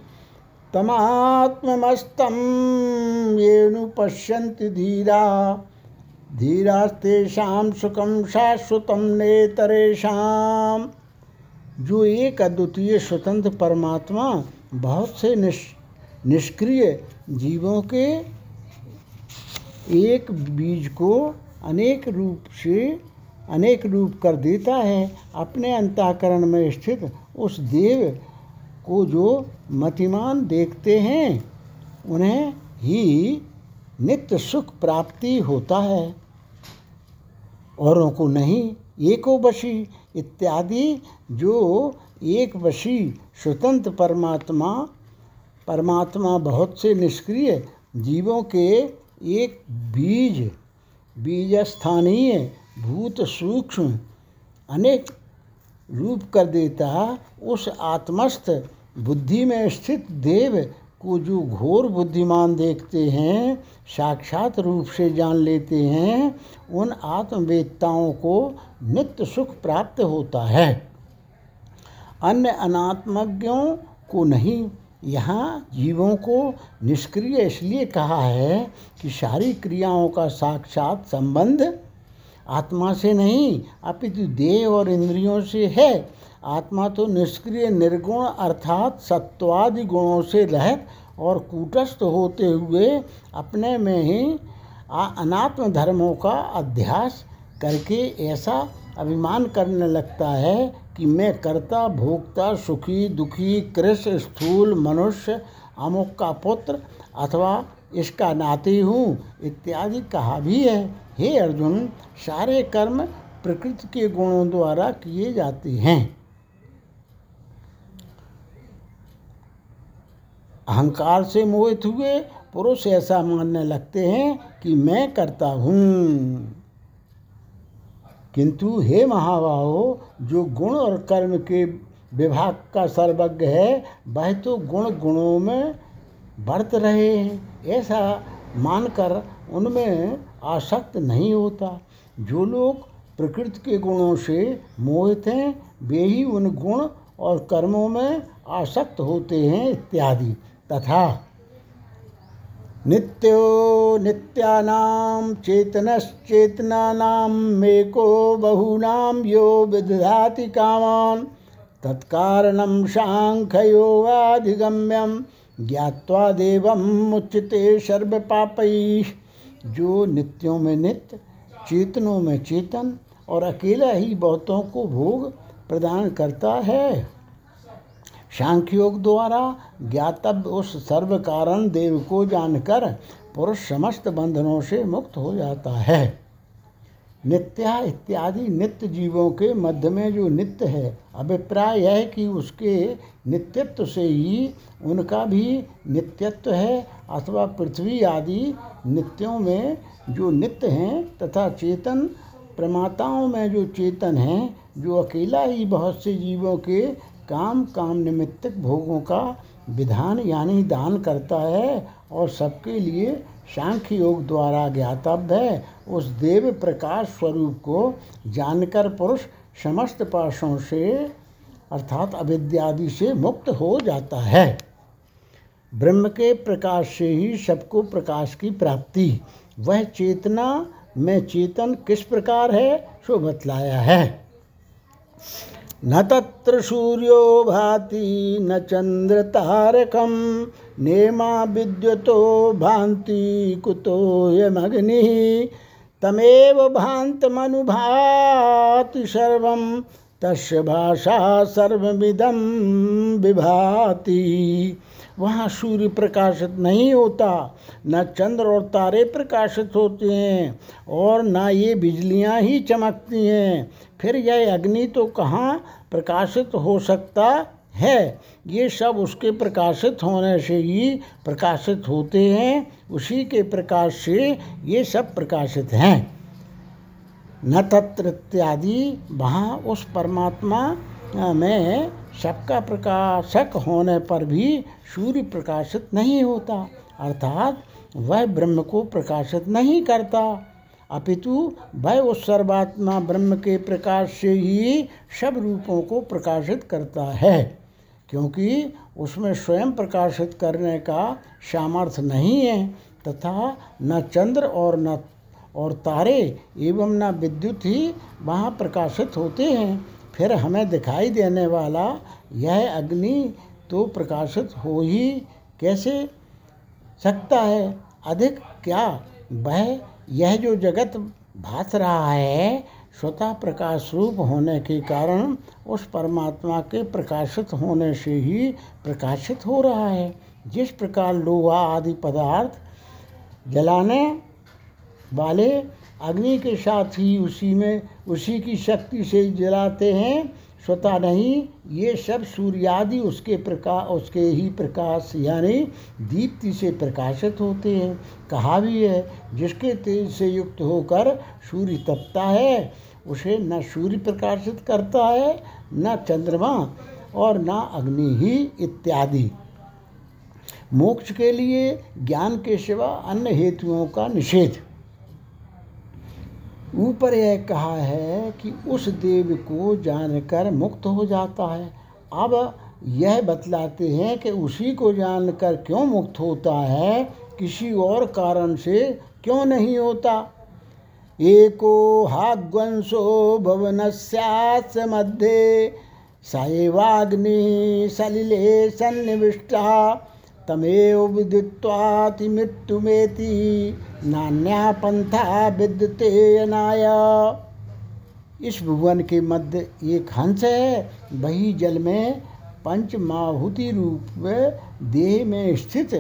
S1: तमात्ममस्तं येनु पश्यन्ति धीरा। धीरास्तेषां सुखं शाश्वतं नेतरेषां। जो एक अद्वितीय स्वतंत्र परमात्मा बहुत से निष निष्क्रिय जीवों के एक बीज को अनेक रूप से, अनेक रूप कर देता है, अपने अंतःकरण में स्थित उस देव को जो मतिमान देखते हैं, उन्हें ही नित्य सुख प्राप्ति होता है। औरों को नहीं, एको वशी इत्यादि, जो एक वशी स्वतंत्र परमात्मा परमात्मा बहुत से निष्क्रिय जीवों के एक बीज बीज स्थानीय भूत सूक्ष्म, अनेक रूप कर देता, उस आत्मस्थ बुद्धि में स्थित देव को जो घोर बुद्धिमान देखते हैं, साक्षात रूप से जान लेते हैं, उन आत्मवेदताओं को नित्य सुख प्राप्त होता है। अन्य अनात्मज्ञों को नहीं, यहाँ जीवों को निष्क्रिय इसलिए कहा है कि सारी क्रियाओं का साक्षात संबंध आत्मा से नहीं, अपितु देह और इंद्रियों से है। आत्मा तो निष्क्रिय, निर्गुण अर्थात सत्वादि गुणों से रहित और कूटस्थ होते हुए अपने में ही अनात्म धर्मों का अध्यास करके ऐसा अभिमान करने लगता है कि मैं कर्ता, भोक्ता, सुखी, दुखी कृष्ण स्थूल, मनुष्य, अमुक का पुत्र अथवा इसका नाती हूँ इत्यादि कहा भी है। हे अर्जुन, सारे कर्म प्रकृति के गुणों द्वारा किए जाते हैं। अहंकार से मोहित हुए, पुरुष ऐसा मानने लगते हैं कि मैं करता हूँ। किंतु हे महाबाहो, जो गुण और कर्म के विभाग का सर्वज्ञ है, वह तो गुण गुणों में बढ़त रहे हैं। ऐसा मानकर उनमें आसक्त नहीं होता। जो लोग प्रकृति के गुणों से मोहित हैं, वे ही उन गुण और कर्मों में आसक्त होते हैं, इत्यादि। तथा नित्यो नित्यानां चेतनश्चेतनानां मेको बहूनां यो विदधाति कामान्। तत्कारणं साङ्ख्ययोगाधिगम्यं ज्ञात्वा देवं मुच्यते सर्वपापैः। जो नित्यों में नित्य, चेतनों में चेतन और अकेला ही बहुतों को भोग प्रदान करता है। सांख्य योग द्वारा ज्ञातव्य उस सर्व कारण देव को जानकर पुरुष समस्त बंधनों से मुक्त हो जाता है। नित्या इत्यादि नित्य जीवों के मध्य में जो नित्य है, अभिप्राय यह कि उसके नित्यत्व से ही उनका भी नित्यत्व है अथवा पृथ्वी आदि नित्यों में जो नित्य हैं तथा चेतन प्रमाताओं में जो चेतन हैं, जो अकेला ही बहुत से जीवों के काम काम निमित्तक भोगों का विधान यानी दान करता है और सबके लिए सांख्य योग द्वारा ज्ञातव्य है। उस देव प्रकाश स्वरूप को जानकर पुरुष समस्त पाशों से, अर्थात अविद्यादि से मुक्त हो जाता है। ब्रह्म के प्रकाश से ही सबको प्रकाश की प्राप्ति। वह चेतना में चेतन किस प्रकार है सो बतलाया है। न तत्र सूर्यो भाति न चन्द्रतारकं, नेमा विद्युतो भान्ति कुतो यमग्निः तमेव भान्तमनुभाति सर्वं, तस्य भाषा सर्वमिदं विभाति। वहाँ सूर्य प्रकाशित नहीं होता, न चंद्र और तारे प्रकाशित होते हैं, और न ये बिजलियाँ ही चमकती हैं। फिर यह अग्नि तो कहाँ प्रकाशित हो सकता है? ये सब उसके प्रकाशित होने से ही प्रकाशित होते हैं। उसी के प्रकाश से ये सब प्रकाशित हैं। न तत्र इत्यादि। वहाँ उस परमात्मा में सबका प्रकाशक होने पर भी सूर्य प्रकाशित नहीं होता। अर्थात वह ब्रह्म को प्रकाशित नहीं करता। अपितु वह उस सर्वात्मा ब्रह्म के प्रकाश से ही सब रूपों को प्रकाशित करता है, क्योंकि उसमें स्वयं प्रकाशित करने का सामर्थ्य नहीं है, तथा न चंद्र और न और तारे एवं न विद्युत ही वहाँ प्रकाशित होते हैं। फिर हमें दिखाई देने वाला यह अग्नि तो प्रकाशित हो ही कैसे सकता है? अधिक क्या? वह यह जो जगत भास रहा है, स्वतः प्रकाश रूप होने के कारण उस परमात्मा के प्रकाशित होने से ही प्रकाशित हो रहा है। जिस प्रकार लोहा आदि पदार्थ जलाने वाले अग्नि के साथ ही उसी में, उसी की शक्ति से जलाते हैं स्वतः नहीं, ये सब सूर्यादि उसके प्रकाश उसके ही प्रकाश, यानी दीप्ति से प्रकाशित होते हैं। कहा भी है, जिसके तेज से युक्त होकर सूर्य तपता है, उसे न सूर्य प्रकाशित करता है, न चंद्रमा और न अग्नि ही इत्यादि। मोक्ष के लिए ज्ञान के सिवा अन्य हेतुओं का निषेध। ऊपर यह कहा है कि उस देव को जानकर मुक्त हो जाता है। अब यह बतलाते हैं कि उसी को जानकर क्यों मुक्त होता है? किसी और कारण से क्यों नहीं होता? एको हाग्वंशो भवन मध्य सैवाग्नि सलिले सन्निविष्टा, तमेव विदित्वाति मृत्युमेति। नान्या पंथा विद्यते अनाया। इस भुवन के मध्य एक हंस है वही जल में पंच माहुति रूप देह में स्थित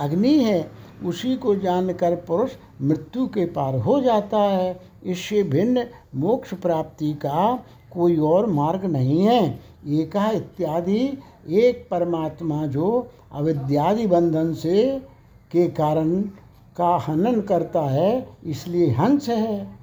S1: अग्नि है। उसी को जानकर पुरुष मृत्यु के पार हो जाता है। इससे भिन्न मोक्ष प्राप्ति का कोई और मार्ग नहीं है। एका इत्यादि, एक परमात्मा जो अविद्यादि बंधन से के कारण का हनन करता है, इसलिए हंस है।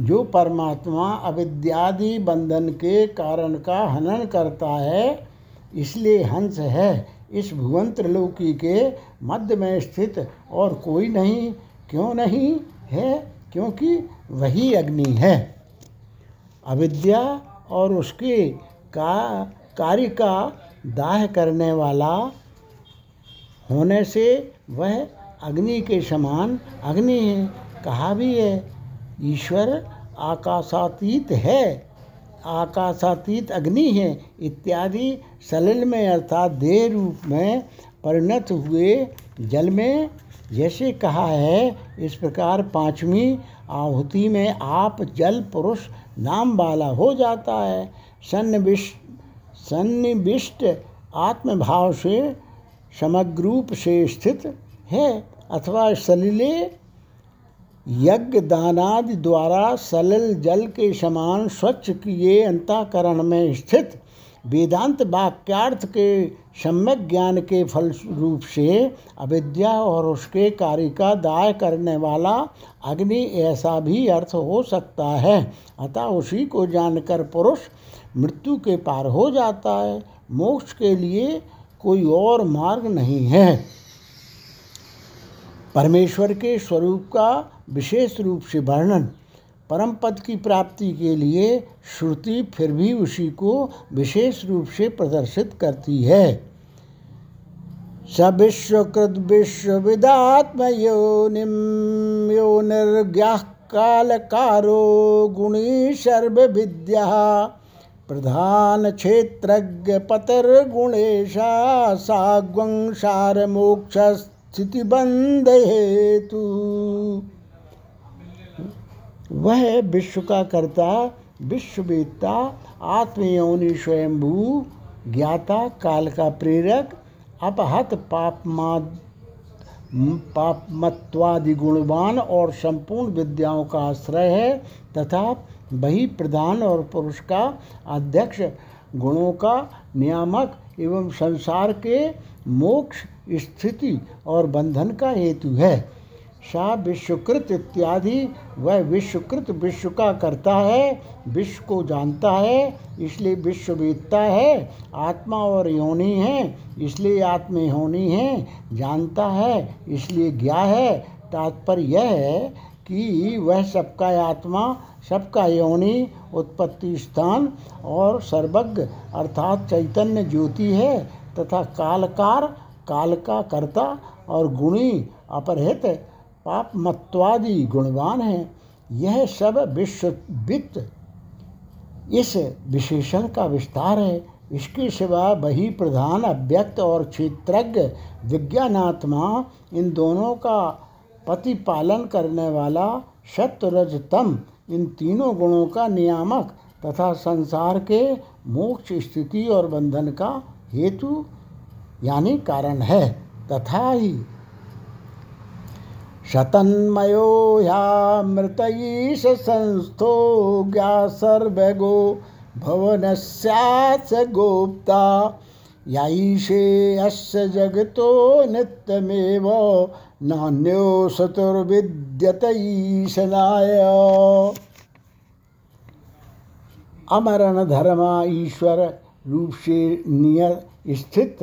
S1: जो परमात्मा अविद्यादि बंधन के कारण का हनन करता है, इसलिए हंस है। इस भुवन त्रिलोकी के मध्य में स्थित और कोई नहीं, क्यों नहीं है? क्योंकि वही अग्नि है। अविद्या और उसके का कार्य का दाह करने वाला होने से वह अग्नि के समान अग्नि है, कहा भी है, ईश्वर आकाशातीत है, आकाशातीत अग्नि है, इत्यादि सलिल में अर्थात देह रूप में परिणत हुए जल में, जैसे कहा है, इस प्रकार पांचवी आहुति में आप जल पुरुष नाम वाला हो जाता है। सन्निविष्ट सन्निविष्ट आत्मभाव से समग्र रूप से स्थित है अथवा सलिले यज्ञ दानादि द्वारा सलिल जल के समान स्वच्छ किए अंताकरण में स्थित वेदांत वाक्यार्थ के सम्यक ज्ञान के फल रूप से अविद्या और उसके कार्य का दाय करने वाला अग्नि ऐसा भी अर्थ हो सकता है। अतः उसी को जानकर पुरुष मृत्यु के पार हो जाता है। मोक्ष के लिए कोई और मार्ग नहीं है। परमेश्वर के स्वरूप का विशेष रूप से वर्णन परम पद की प्राप्ति के लिए श्रुति फिर भी उसी को विशेष रूप से प्रदर्शित करती है। स विश्वकृत विश्वविदात्म यो निर्ज्ञा कालकारो गुणी सर्व विद्या प्रधान क्षेत्रज्ञ पतर्गुणेशा साग्वंसार मोक्ष स्थिति बंद हेतु वह विश्व का कर्ता, विश्ववेत्ता, आत्मयोनि स्वयंभू, ज्ञाता, काल का प्रेरक, अपहत पाप पापमत्वादि गुणवान और संपूर्ण विद्याओं का आश्रय है तथा वही प्रधान और पुरुष का अध्यक्ष, गुणों का नियामक एवं संसार के मोक्ष, स्थिति और बंधन का हेतु है। सा विश्वकृत इत्यादि, वह विश्वकृत विश्व का करता है, विश्व को जानता है, इसलिए विश्व वेदता है, आत्मा और योनि है, इसलिए आत्म होनी है, जानता है, इसलिए ज्ञा है। तात्पर्य यह है कि वह सबका आत्मा सबका योनि उत्पत्ति स्थान और सर्वज्ञ अर्थात चैतन्य ज्योति है तथा कालकार काल का कर्ता और गुणी अपरहित पाप मत्वादि गुणवान है। यह सब विश्व वित्त इस विशेषण का विस्तार है। इसके सिवा वही प्रधान, अव्यक्त और क्षेत्रज्ञ, विज्ञानात्मा, इन दोनों का प्रतिपालन करने वाला सत्य इन तीनों गुणों का नियामक तथा संसार के मोक्ष स्थिति और बंधन का हेतु, यानी कारण है, तथा ही शतन्मयो ह्यामृतयीश संस्थो ज्ञा सर्वगो भवनस्यात् गोप्ता याईशे अस्य जगतो नित्यमेव नान्यो सतुर्विद्यत ईशनाय अमरण धर्मा ईश्वर रूप से नियत स्थित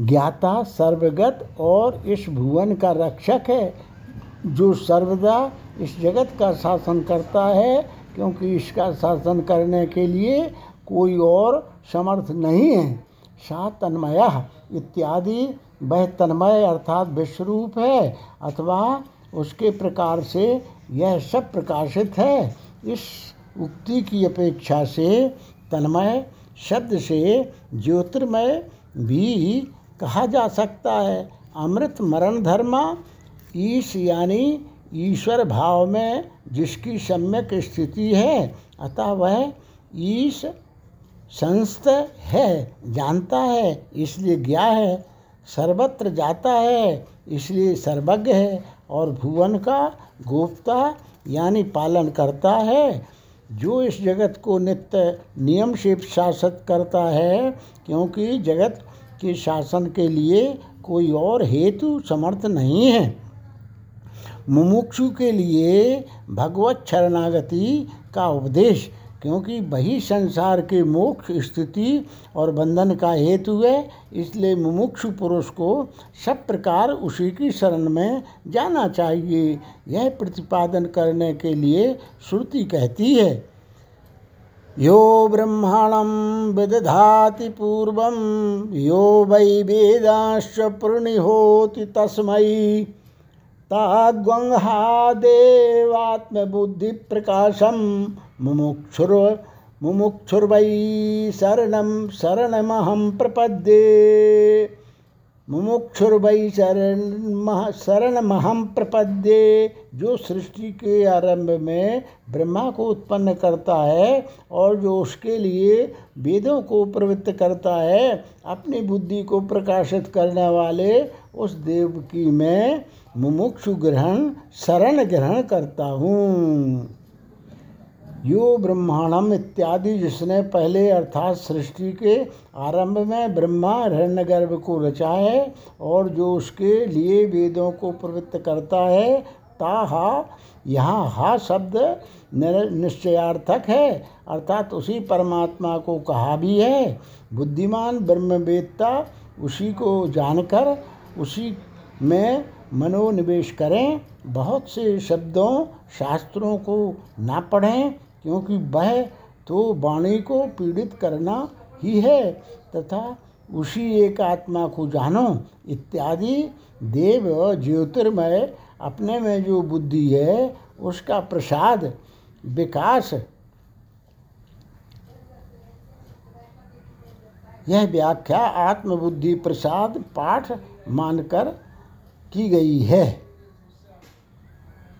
S1: ज्ञाता, सर्वगत और इस भुवन का रक्षक है, जो सर्वदा इस जगत का शासन करता है, क्योंकि इसका शासन करने के लिए कोई और समर्थ नहीं है। सा तन्मय इत्यादि वह तन्मय अर्थात विश्वरूप है अथवा उसके प्रकार से यह सब प्रकाशित है। इस उक्ति की अपेक्षा से तन्मय शब्द से ज्योतिर्मय भी कहा जा सकता है। अमृत मरण धर्म ईश यानी ईश्वर भाव में जिसकी सम्यक स्थिति है, अतः वह ईश संस्थ है, जानता है, इसलिए ज्ञा है। सर्वत्र जाता है, इसलिए सर्वज्ञ है और भुवन का गोप्ता यानी पालन करता है। जो इस जगत को नित्य नियम से शासित करता है, क्योंकि जगत के शासन के लिए कोई और हेतु समर्थ नहीं है। मुमुक्षु के लिए भगवत शरणागति का उपदेश क्योंकि वही संसार के मोक्ष स्थिति और बंधन का हेतु है, इसलिए मुमुक्षु पुरुष को सब प्रकार उसी की शरण में जाना चाहिए। यह प्रतिपादन करने के लिए श्रुति कहती है, यो ब्रह्माणं विदधाति पूर्वं, यो वै वेदाश्च प्रणिहोति तस्मै। ताग्वंहादेवात्मबुद्धिप्रकाशं मुमुक्षुर् मुमुक्षुर्वै शरणं शरणमहं प्रपद्ये। मुमुक्षुर्वै शरण शरण महम प्रपद्ये। जो सृष्टि के आरंभ में ब्रह्मा को उत्पन्न करता है और जो उसके लिए वेदों को प्रवृत्त करता है, अपनी बुद्धि को प्रकाशित करने वाले उस देव की मैं मुमुक्षु ग्रहण, शरण ग्रहण करता हूँ। यो ब्रह्मांडम इत्यादि जिसने पहले अर्थात सृष्टि के आरंभ में ब्रह्मा हिरण्यगर्भ को रचा है और जो उसके लिए वेदों को प्रवृत्त करता है ता हा यहाँ हा शब्द निश्चयार्थक है, अर्थात उसी परमात्मा को कहा भी है। बुद्धिमान ब्रह्मवेदता उसी को जानकर उसी में मनोनिवेश करें, बहुत से शब्दों, शास्त्रों को ना पढ़ें क्योंकि वह तो वाणी को पीड़ित करना ही है तथा उसी एक आत्मा को जानो इत्यादि देव ज्योतिर्मय अपने में जो बुद्धि है, उसका प्रसाद विकास। यह व्याख्या आत्मबुद्धि प्रसाद पाठ मानकर की गई है।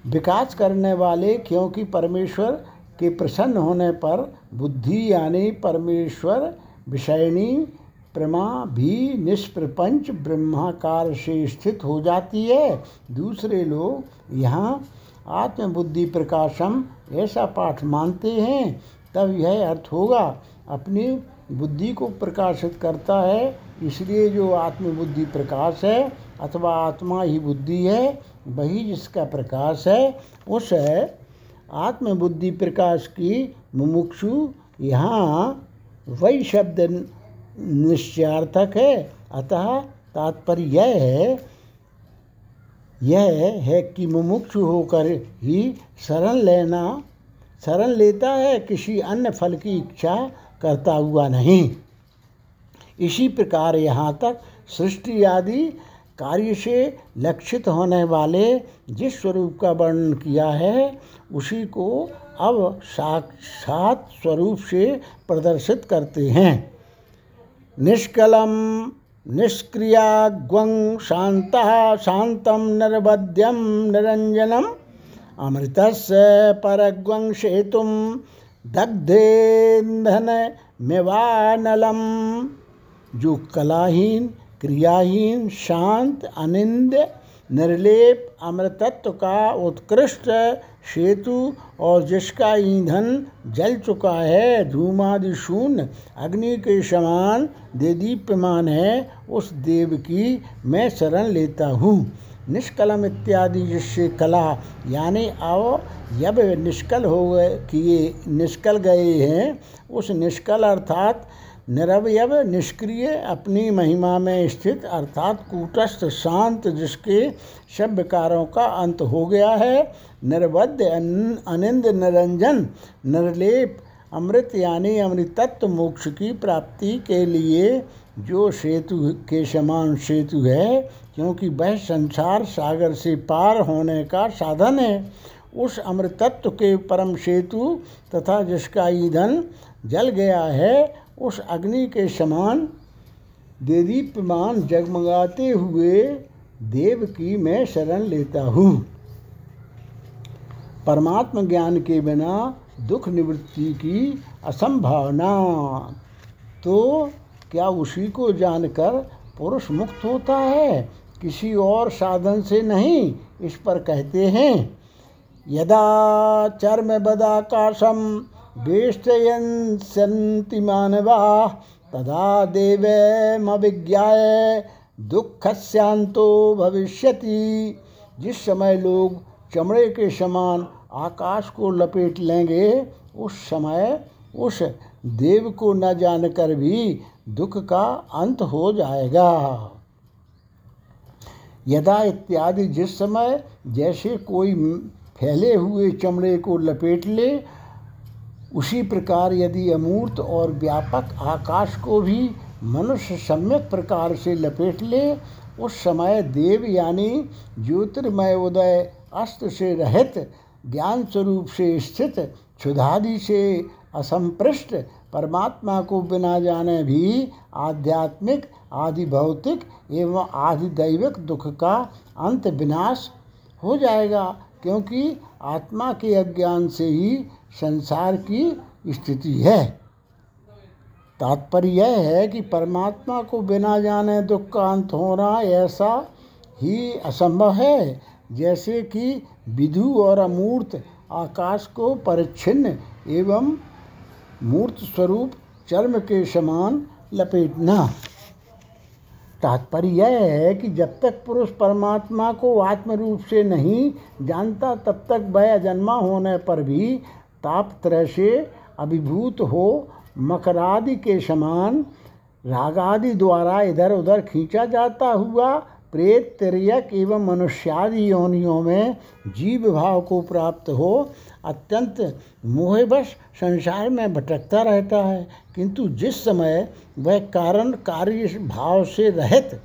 S1: विकास करने वाले क्योंकि परमेश्वर के प्रसन्न होने पर बुद्धि यानी परमेश्वर विषयणी प्रमा भी निष्प्रपंच ब्रह्माकार से स्थित हो जाती है। दूसरे लोग यहाँ आत्मबुद्धि प्रकाशम ऐसा पाठ मानते हैं, तब यह अर्थ होगा, अपनी बुद्धि को प्रकाशित करता है, इसलिए जो आत्मबुद्धि प्रकाश है अथवा आत्मा ही बुद्धि है, वही जिसका प्रकाश है, उस आत्मबुद्धि प्रकाश की मुमुक्षु यहाँ वही शब्द निश्चयार्थक है। अतः तात्पर्य यह है यह है कि मुमुक्षु होकर ही शरण लेना, शरण लेता है, किसी अन्य फल की इच्छा करता हुआ नहीं। इसी प्रकार यहाँ तक सृष्टि आदि कार्य से लक्षित होने वाले जिस स्वरूप का वर्णन किया है, उसी को अब साक्षात स्वरूप से प्रदर्शित करते हैं। निष्कलम, निष्क्रियाग्वं शान्तः शान्तं निर्वध्यं निरञ्जनम् अमृतस्य परग्वं सेतुं दग्धेन्धनमिवानलम जो कलाहीन क्रियाहीन, शांत, अनिंद, निर्लेप, अमृतत्व का उत्कृष्ट सेतु और जिसका ईंधन जल चुका है, धूमादि शून्य, अग्नि के समान देदीप्यमान है, उस देव की मैं शरण लेता हूँ। निष्कलम इत्यादि जिससे कला, यानी आओ जब निष्कल हो गए, किए, निष्कल गए हैं, उस निष्कल अर्थात निरवयव निष्क्रिय अपनी महिमा में स्थित, अर्थात कूटस्थ, शांत, जिसके शब्दकारों का अंत हो गया है। निर्बद्ध अनिंद, निरंजन, निर्लेप, अमृत यानी अमृतत्व मोक्ष की प्राप्ति के लिए जो सेतु के समान सेतु है, क्योंकि वह संसार सागर से पार होने का साधन है। उस अमृतत्व के परम सेतु तथा जिसका ईंधन जल गया है उस अग्नि के समान देदीप्यमान जगमगाते हुए देव की मैं शरण लेता हूँ। परमात्म ज्ञान के बिना दुख निवृत्ति की असंभावना। तो क्या उसी को जानकर पुरुष मुक्त होता है? किसी और साधन से नहीं, इस पर कहते हैं, यदा चर्म बदाकाशम वेष्टयन् सन्ति मानवाः, तदा देवमभिज्ञाय दुःखस्यांतो भविष्यति। जिस समय लोग चमड़े के समान आकाश को लपेट लेंगे, उस समय उस देव को न जानकर भी दुख का अंत हो जाएगा। यदा इत्यादि जिस समय जैसे कोई फैले हुए चमड़े को लपेट ले उसी प्रकार यदि अमूर्त और व्यापक आकाश को भी मनुष्य सम्यक प्रकार से लपेट ले, उस समय देव यानी ज्योतिर्मय उदय अस्त से रहित ज्ञान स्वरूप से स्थित, क्षुधादि से असंपृष्ट, परमात्मा को बिना जाने भी आध्यात्मिक आदि भौतिक एवं आदि दैविक दुख का अंत विनाश हो जाएगा, क्योंकि आत्मा के अज्ञान से ही संसार की स्थिति है। तात्पर्य यह है कि परमात्मा को बिना जाने दुख का अंत होना ऐसा ही असंभव है, जैसे कि विधु और अमूर्त आकाश को परिच्छिन्न एवं मूर्त स्वरूप चर्म के समान लपेटना। तात्पर्य यह है कि जब तक पुरुष परमात्मा को आत्म रूप से नहीं जानता, तब तक वह अजन्मा होने पर भी ताप तरह से अभिभूत हो, मकरादि के समान रागादि द्वारा इधर उधर खींचा जाता हुआ प्रेत तिरक एवं मनुष्यादि योनियों में जीव भाव को प्राप्त हो, अत्यंत मोहवश संसार में भटकता रहता है। किंतु जिस समय वह कारण कार्य भाव से रहित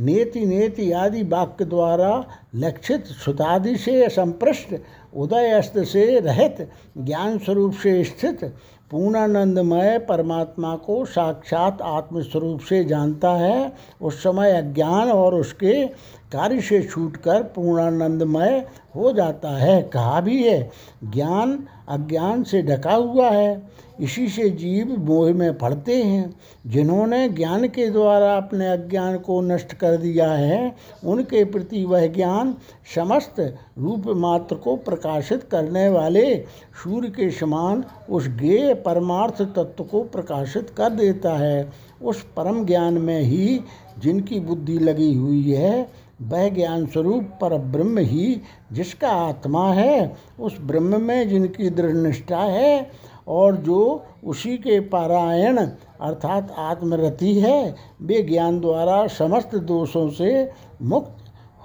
S1: नेति नेति आदि वाक्य द्वारा लक्षित सुतादि से संपृष्ट उदय अस्त से रहित ज्ञान स्वरूप से स्थित पूर्णानंदमय परमात्मा को साक्षात आत्मस्वरूप से जानता है, उस समय अज्ञान और उसके कार्य से छूटकर पूर्णानंदमय हो जाता है। कहा भी है, ज्ञान अज्ञान से ढका हुआ है। इसी से जीव मोह में पड़ते हैं। जिन्होंने ज्ञान के द्वारा अपने अज्ञान को नष्ट कर दिया है, उनके प्रति वह ज्ञान समस्त रूप मात्र को प्रकाशित करने वाले सूर्य के समान उस गेय परमार्थ तत्व को प्रकाशित कर देता है। उस परम ज्ञान में ही जिनकी बुद्धि लगी हुई है, वह ज्ञान स्वरूप पर ब्रह्म ही जिसका आत्मा है, उस ब्रह्म में जिनकी दृढ़ निष्ठा है और जो उसी के पारायण अर्थात आत्मरति है, वे ज्ञान द्वारा समस्त दोषों से मुक्त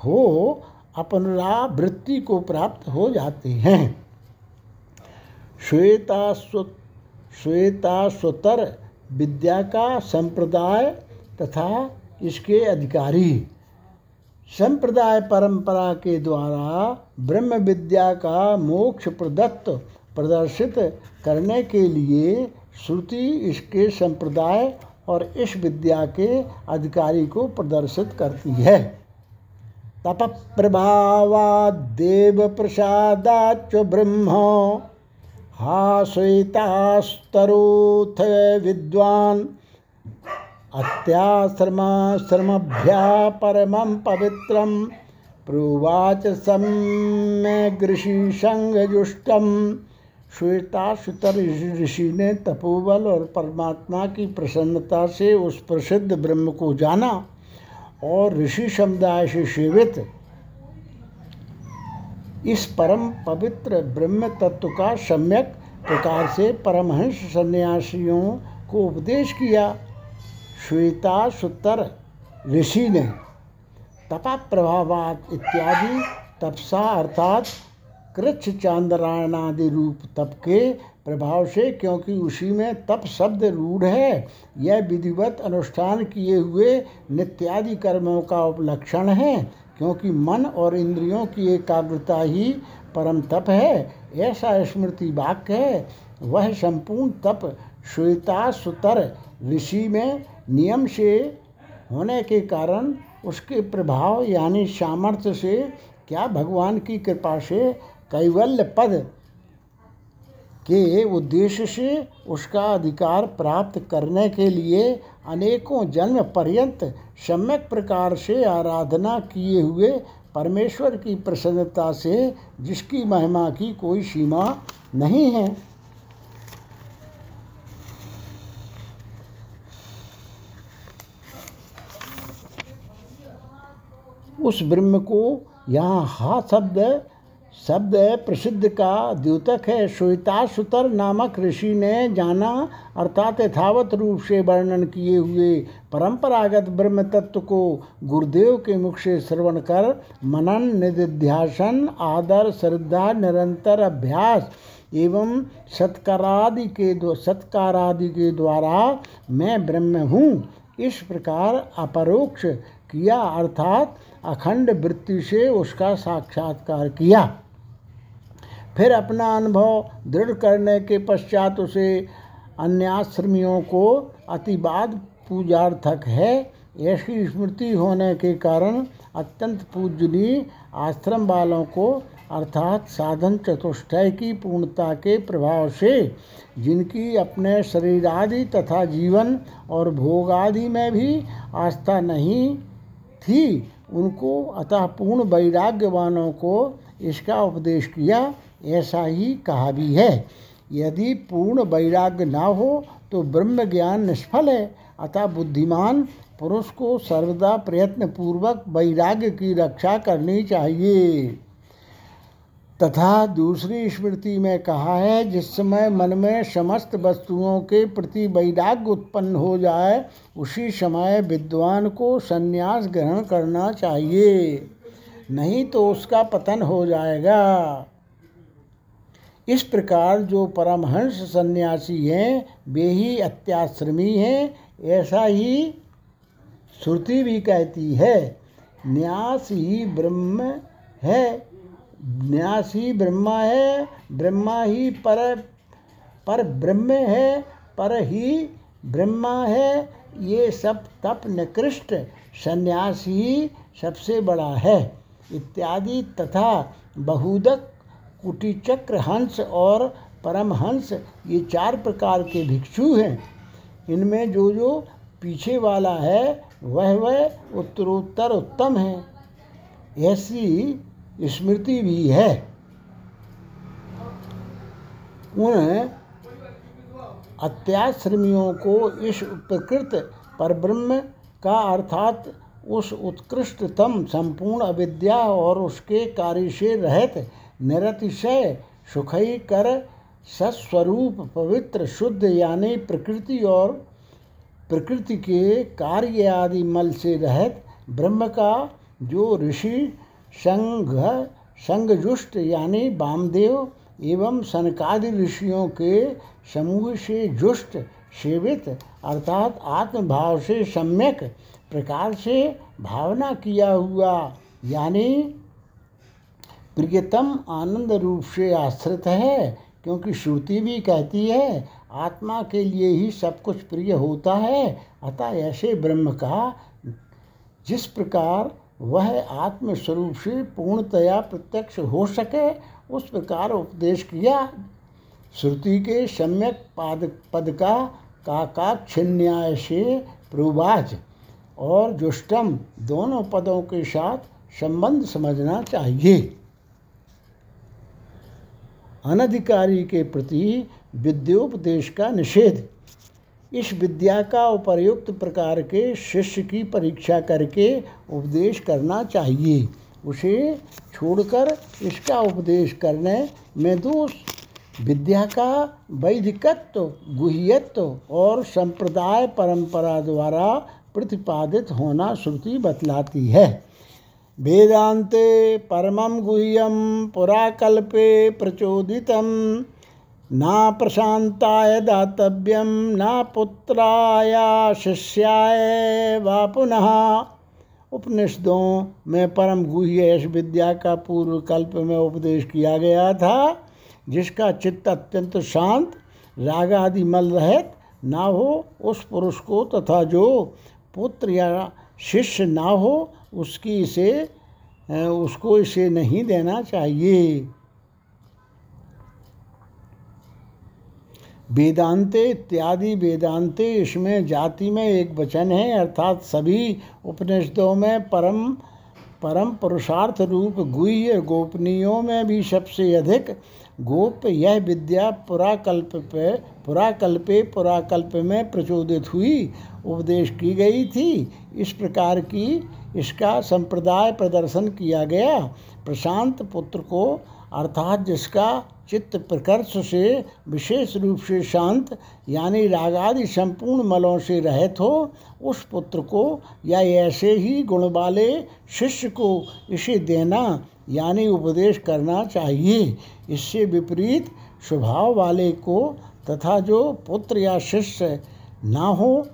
S1: हो अपनरावृत्ति को प्राप्त हो जाते हैं। श्वेता श्वेता स्वतर विद्या का संप्रदाय तथा इसके अधिकारी। संप्रदाय परंपरा के द्वारा ब्रह्म विद्या का मोक्ष प्रदत्त प्रदर्शित करने के लिए श्रुति इसके संप्रदाय और इस विद्या के अधिकारी को प्रदर्शित करती है। तप प्रभावा देव प्रसादाच ब्रह्म हा श्वेतास्तरोथ विद्वान अत्याश्रमाश्रमभ्या परमं पवित्रं प्रोवाच सम्यगृषि संगजुष्टम श्वेताशुतर ऋषि ने तपोबल और परमात्मा की प्रसन्नता से उस प्रसिद्ध ब्रह्म को जाना और ऋषि समुदाय से सेवित। इस परम पवित्र ब्रह्म तत्व का सम्यक प्रकार से परमहंस सन्यासियों को उपदेश किया। श्वेता सुतर ऋषि ने तपा प्रभावात इत्यादि तपसा अर्थात कृच्छ चांद्रायणादि रूप तप के प्रभाव से, क्योंकि उसी में तप शब्द रूढ़ है। यह विधिवत अनुष्ठान किए हुए नित्यादि कर्मों का उपलक्षण है, क्योंकि मन और इंद्रियों की एकाग्रता ही परम तप है। ऐसा स्मृति वाक्य है, वह संपूर्ण तप श्वेता सुतर ऋषि में नियम से होने के कारण उसके प्रभाव यानी सामर्थ्य से क्या भगवान की कृपा से कैवल्य पद के उद्देश्य से उसका अधिकार प्राप्त करने के लिए अनेकों जन्म पर्यंत सम्यक प्रकार से आराधना किए हुए परमेश्वर की प्रसन्नता से जिसकी महिमा की कोई सीमा नहीं है। उस ब्रह्म को यहाँ हा शब्द शब्द प्रसिद्ध का द्योतक है श्वेताशुतर नामक ऋषि ने जाना, अर्थात यथावत रूप से वर्णन किए हुए परंपरागत ब्रह्म तत्व को गुरुदेव के मुख से श्रवण कर, मनन, निधिध्यासन, आदर, श्रद्धा, निरंतर अभ्यास एवं सत्कारादि के सत्कारादि के द्वारा मैं ब्रह्म हूँ, इस प्रकार अपरोक्ष किया, अर्थात अखंड वृत्ति से उसका साक्षात्कार किया। फिर अपना अनुभव दृढ़ करने के पश्चात उसे अन्याश्रमियों को अतिवाद पूजार्थक है। ऐसी स्मृति होने के कारण अत्यंत पूजनीय आश्रम वालों को अर्थात साधन चतुष्टय की पूर्णता के प्रभाव से जिनकी अपने शरीर आदि तथा जीवन और भोग आदि में भी आस्था नहीं थी, उनको अतः पूर्ण वैराग्यवानों को इसका उपदेश किया। ऐसा ही कहा भी है। यदि पूर्ण वैराग्य ना हो तो ब्रह्म ज्ञान निष्फल है। अतः बुद्धिमान पुरुष को सर्वदा प्रयत्न पूर्वक वैराग्य की रक्षा करनी चाहिए। तथा दूसरी स्मृति में कहा है, जिस समय मन में समस्त वस्तुओं के प्रति वैराग्य उत्पन्न हो जाए, उसी समय विद्वान को संन्यास ग्रहण करना चाहिए। नहीं तो उसका पतन हो जाएगा। इस प्रकार जो परमहंस सन्यासी हैं, वे ही अत्याश्रमी हैं, ऐसा ही श्रुति भी कहती है। न्यास ही ब्रह्म है। न्यास ही ब्रह्मा है, ब्रह्मा ही पर पर ब्रह्म है, पर ही ब्रह्मा है। ये सब तप निकृष्ट संन्यास ही सबसे बड़ा है। इत्यादि तथा बहुदक कुटिचक्र हंस और परमहंस, ये चार प्रकार के भिक्षु हैं। इनमें जो जो पीछे वाला है, वह वह उत्तरोत्तर उत्तम है। ऐसी स्मृति भी है। उन अत्याश्रमियों को इस प्रकृत परब्रह्म का अर्थात उस उत्कृष्टतम संपूर्ण अविद्या और उसके कार्य से रहित निरतिशय सुखई कर सस्वरूप पवित्र शुद्ध यानी प्रकृति और प्रकृति के कार्य आदि मल से रहित ब्रह्म का जो ऋषि, संघ संगजुष्ट यानी वामदेव एवं सनकादि ऋषियों के समूह से जुष्ट, सेवित अर्थात आत्मभाव से सम्यक प्रकार से भावना किया हुआ यानी प्रियतम आनंद रूप से आश्रित है, क्योंकि श्रुति भी कहती है, आत्मा के लिए ही सब कुछ प्रिय होता है। अतः ऐसे ब्रह्म का जिस प्रकार वह आत्मस्वरूप से पूर्णतया प्रत्यक्ष हो सके, उस प्रकार उपदेश किया। श्रुति के सम्यक पाद, पद का काकाक्षिन्याय से प्रुवाच और जुष्टम दोनों पदों के साथ संबंध समझना चाहिए। अनधिकारी के प्रति विद्योपदेश का निषेध। इस विद्या का उपयुक्त प्रकार के शिष्य की परीक्षा करके उपदेश करना चाहिए। उसे छोड़कर इसका उपदेश करने में दोष। विद्या का वैदिकत्व, गुह्यत्व और संप्रदाय परंपरा द्वारा प्रतिपादित होना श्रुति बतलाती है। वेदांते परमं गुह्यम पुराकल्पे प्रचोदितम ना प्रशांताय दातव्यम न पुत्राया शिष्याय व पुनः। उपनिषदों में परम गुह्य यश विद्या का पूर्व कल्प में उपदेश किया गया था, जिसका चित्त अत्यंत शांत राग आदि मल रहित ना हो उस पुरुष को, तथा जो पुत्र या शिष्य ना हो उसकी इसे उसको इसे नहीं देना चाहिए। वेदांते इत्यादि वेदांते, इसमें जाति में एक वचन है, अर्थात सभी उपनिषदों में परम परम पुरुषार्थ रूप गुह्य गोपनीयों में भी सबसे अधिक गोप यह विद्या पुराकल्प पे, पुराकल्पे पुराकल्प में प्रचोदित हुई, उपदेश की गई थी। इस प्रकार की इसका संप्रदाय प्रदर्शन किया गया। प्रशांत पुत्र को, अर्थात जिसका चित्त प्रकर्ष से विशेष रूप से शांत, यानी रागादि संपूर्ण मलों से रहित हो, उस पुत्र को या ऐसे ही गुण वाले शिष्य को इसे देना, यानी उपदेश करना चाहिए। इससे विपरीत स्वभाव वाले को तथा जो पुत्र या शिष्य ना हो,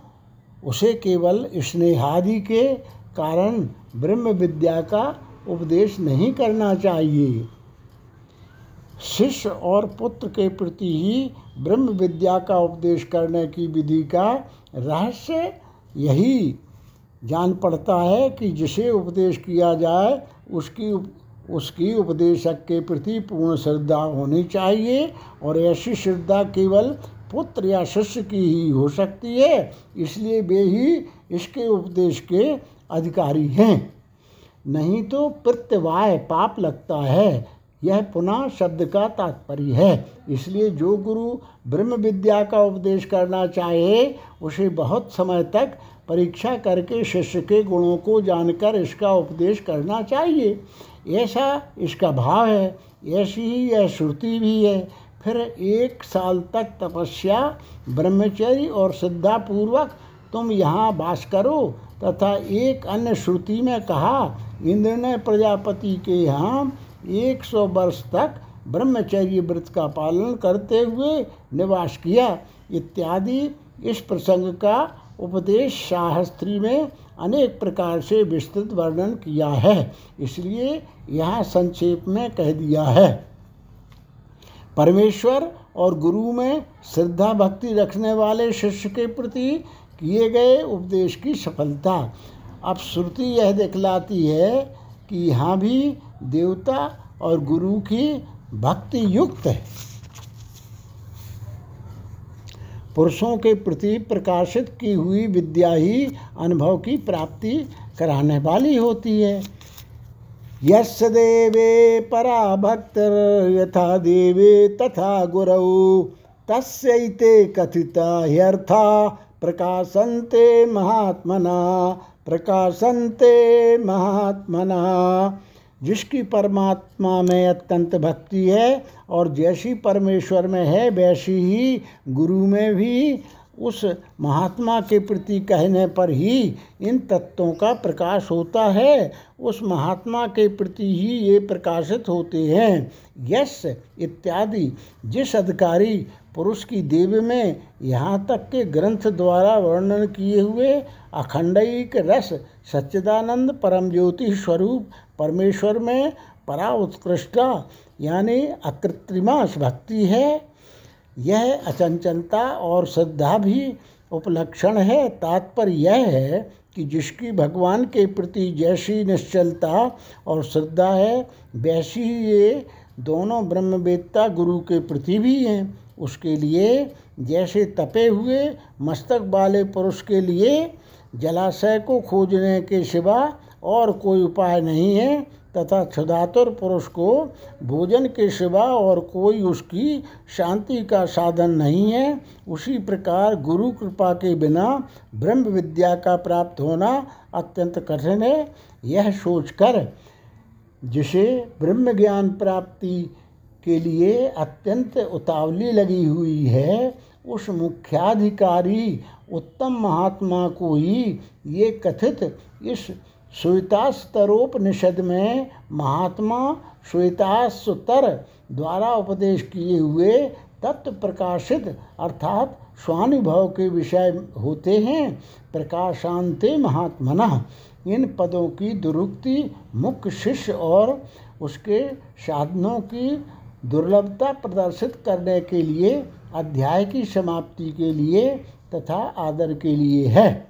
S1: उसे केवल स्नेहादि के कारण ब्रह्म विद्या का उपदेश नहीं करना चाहिए। शिष्य और पुत्र के प्रति ही ब्रह्म विद्या का उपदेश करने की विधि का रहस्य यही जान पड़ता है कि जिसे उपदेश किया जाए उसकी उप, उसकी उपदेशक के प्रति पूर्ण श्रद्धा होनी चाहिए और ऐसी श्रद्धा केवल पुत्र या शिष्य की ही हो सकती है। इसलिए वे ही इसके उपदेश के अधिकारी हैं। नहीं तो प्रत्यवाय पाप लगता है। यह पुनः शब्द का तात्पर्य है। इसलिए जो गुरु ब्रह्म विद्या का उपदेश करना चाहे, उसे बहुत समय तक परीक्षा करके शिष्य के गुणों को जानकर इसका उपदेश करना चाहिए। ऐसा इसका भाव है। ऐसी ही यह श्रुति भी है। फिर एक साल तक तपस्या, ब्रह्मचर्य और श्रद्धापूर्वक तुम यहाँ वास करो। तथा एक अन्य श्रुति में कहा, इंद्र ने प्रजापति के यहाँ एक सौ वर्ष तक ब्रह्मचर्य व्रत का पालन करते हुए निवास किया। इत्यादि इस प्रसंग का उपदेश शास्त्री में अनेक प्रकार से विस्तृत वर्णन किया है, इसलिए यहाँ संक्षेप में कह दिया है। परमेश्वर और गुरु में श्रद्धा भक्ति रखने वाले शिष्य के प्रति किए गए उपदेश की सफलता। अब श्रुति यह दिखलाती है कि यहाँ भी देवता और गुरु की भक्ति युक्त है। पुरुषों के प्रति प्रकाशित की हुई विद्या ही अनुभव की प्राप्ति कराने वाली होती है। यश देवे परा यथा देवे तथा गुरौ तस्ते कथिता ह्यर्था प्रकाशन्ते महात्मना प्रकाशन्ते महात्मना। जिसकी परमात्मा में अत्यंत भक्ति है और जैसी परमेश्वर में है, वैसी ही गुरु में भी उस महात्मा के प्रति कहने पर ही इन तत्वों का प्रकाश होता है। उस महात्मा के प्रति ही ये प्रकाशित होते हैं। यश इत्यादि। जिस अधिकारी पुरुष की देव में यहाँ तक के ग्रंथ द्वारा वर्णन किए हुए अखंडिक रस सच्चिदानंद परम ज्योति स्वरूप परमेश्वर में परा उत्कृष्टा यानी अकृत्रिमा भक्ति है। यह अचंचलता और श्रद्धा भी उपलक्षण है। तात्पर्य यह है कि जिसकी भगवान के प्रति जैसी निश्चलता और श्रद्धा है, वैसी ही ये दोनों ब्रह्मवेत्ता गुरु के प्रति भी हैं। उसके लिए जैसे तपे हुए मस्तक वाले पुरुष के लिए जलाशय को खोजने के सिवा और कोई उपाय नहीं है, तथा क्षुधातुर पुरुष को भोजन के सिवा और कोई उसकी शांति का साधन नहीं है, उसी प्रकार गुरु कृपा के बिना ब्रह्म विद्या का प्राप्त होना अत्यंत कठिन है। यह सोचकर जिसे ब्रह्म ज्ञान प्राप्ति के लिए अत्यंत उतावली लगी हुई है। उस मुख्याधिकारी, उत्तम महात्मा को ही ये कथित इस श्वेतास्तरोपनिषद में महात्मा श्वेतास्तर द्वारा उपदेश किए हुए तत्व प्रकाशित अर्थात स्वानुभव के विषय होते हैं। प्रकाशांते महात्मना। इन पदों की दुरुक्ति मुख्य शिष्य और उसके साधनों की दुर्लभता प्रदर्शित करने के लिए, अध्याय की समाप्ति के लिए तथा आदर के लिए है।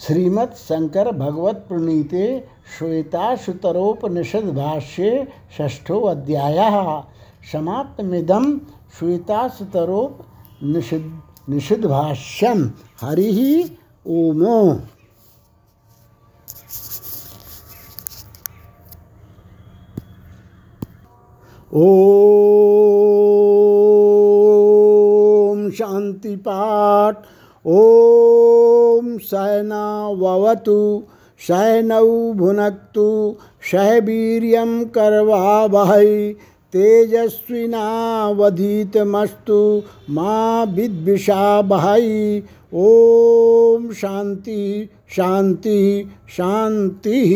S1: श्रीमद् शंकर भगवत प्रणीते श्वेताशुतरोपनिषद भाष्ये षष्ठो अध्याय। समाप्तमिदम श्वेताशुतरोप निषिद् निषिद्ध भाष्यम हरि ओमो। ओम शांति पाठ ॐ सहनावतु सहनौ भुनक्तु सह वीर्यं करवावहै, तेजस्विनावधीतमस्तु मा विद्विषावहै ॐ शान्ति शान्ति शान्तिः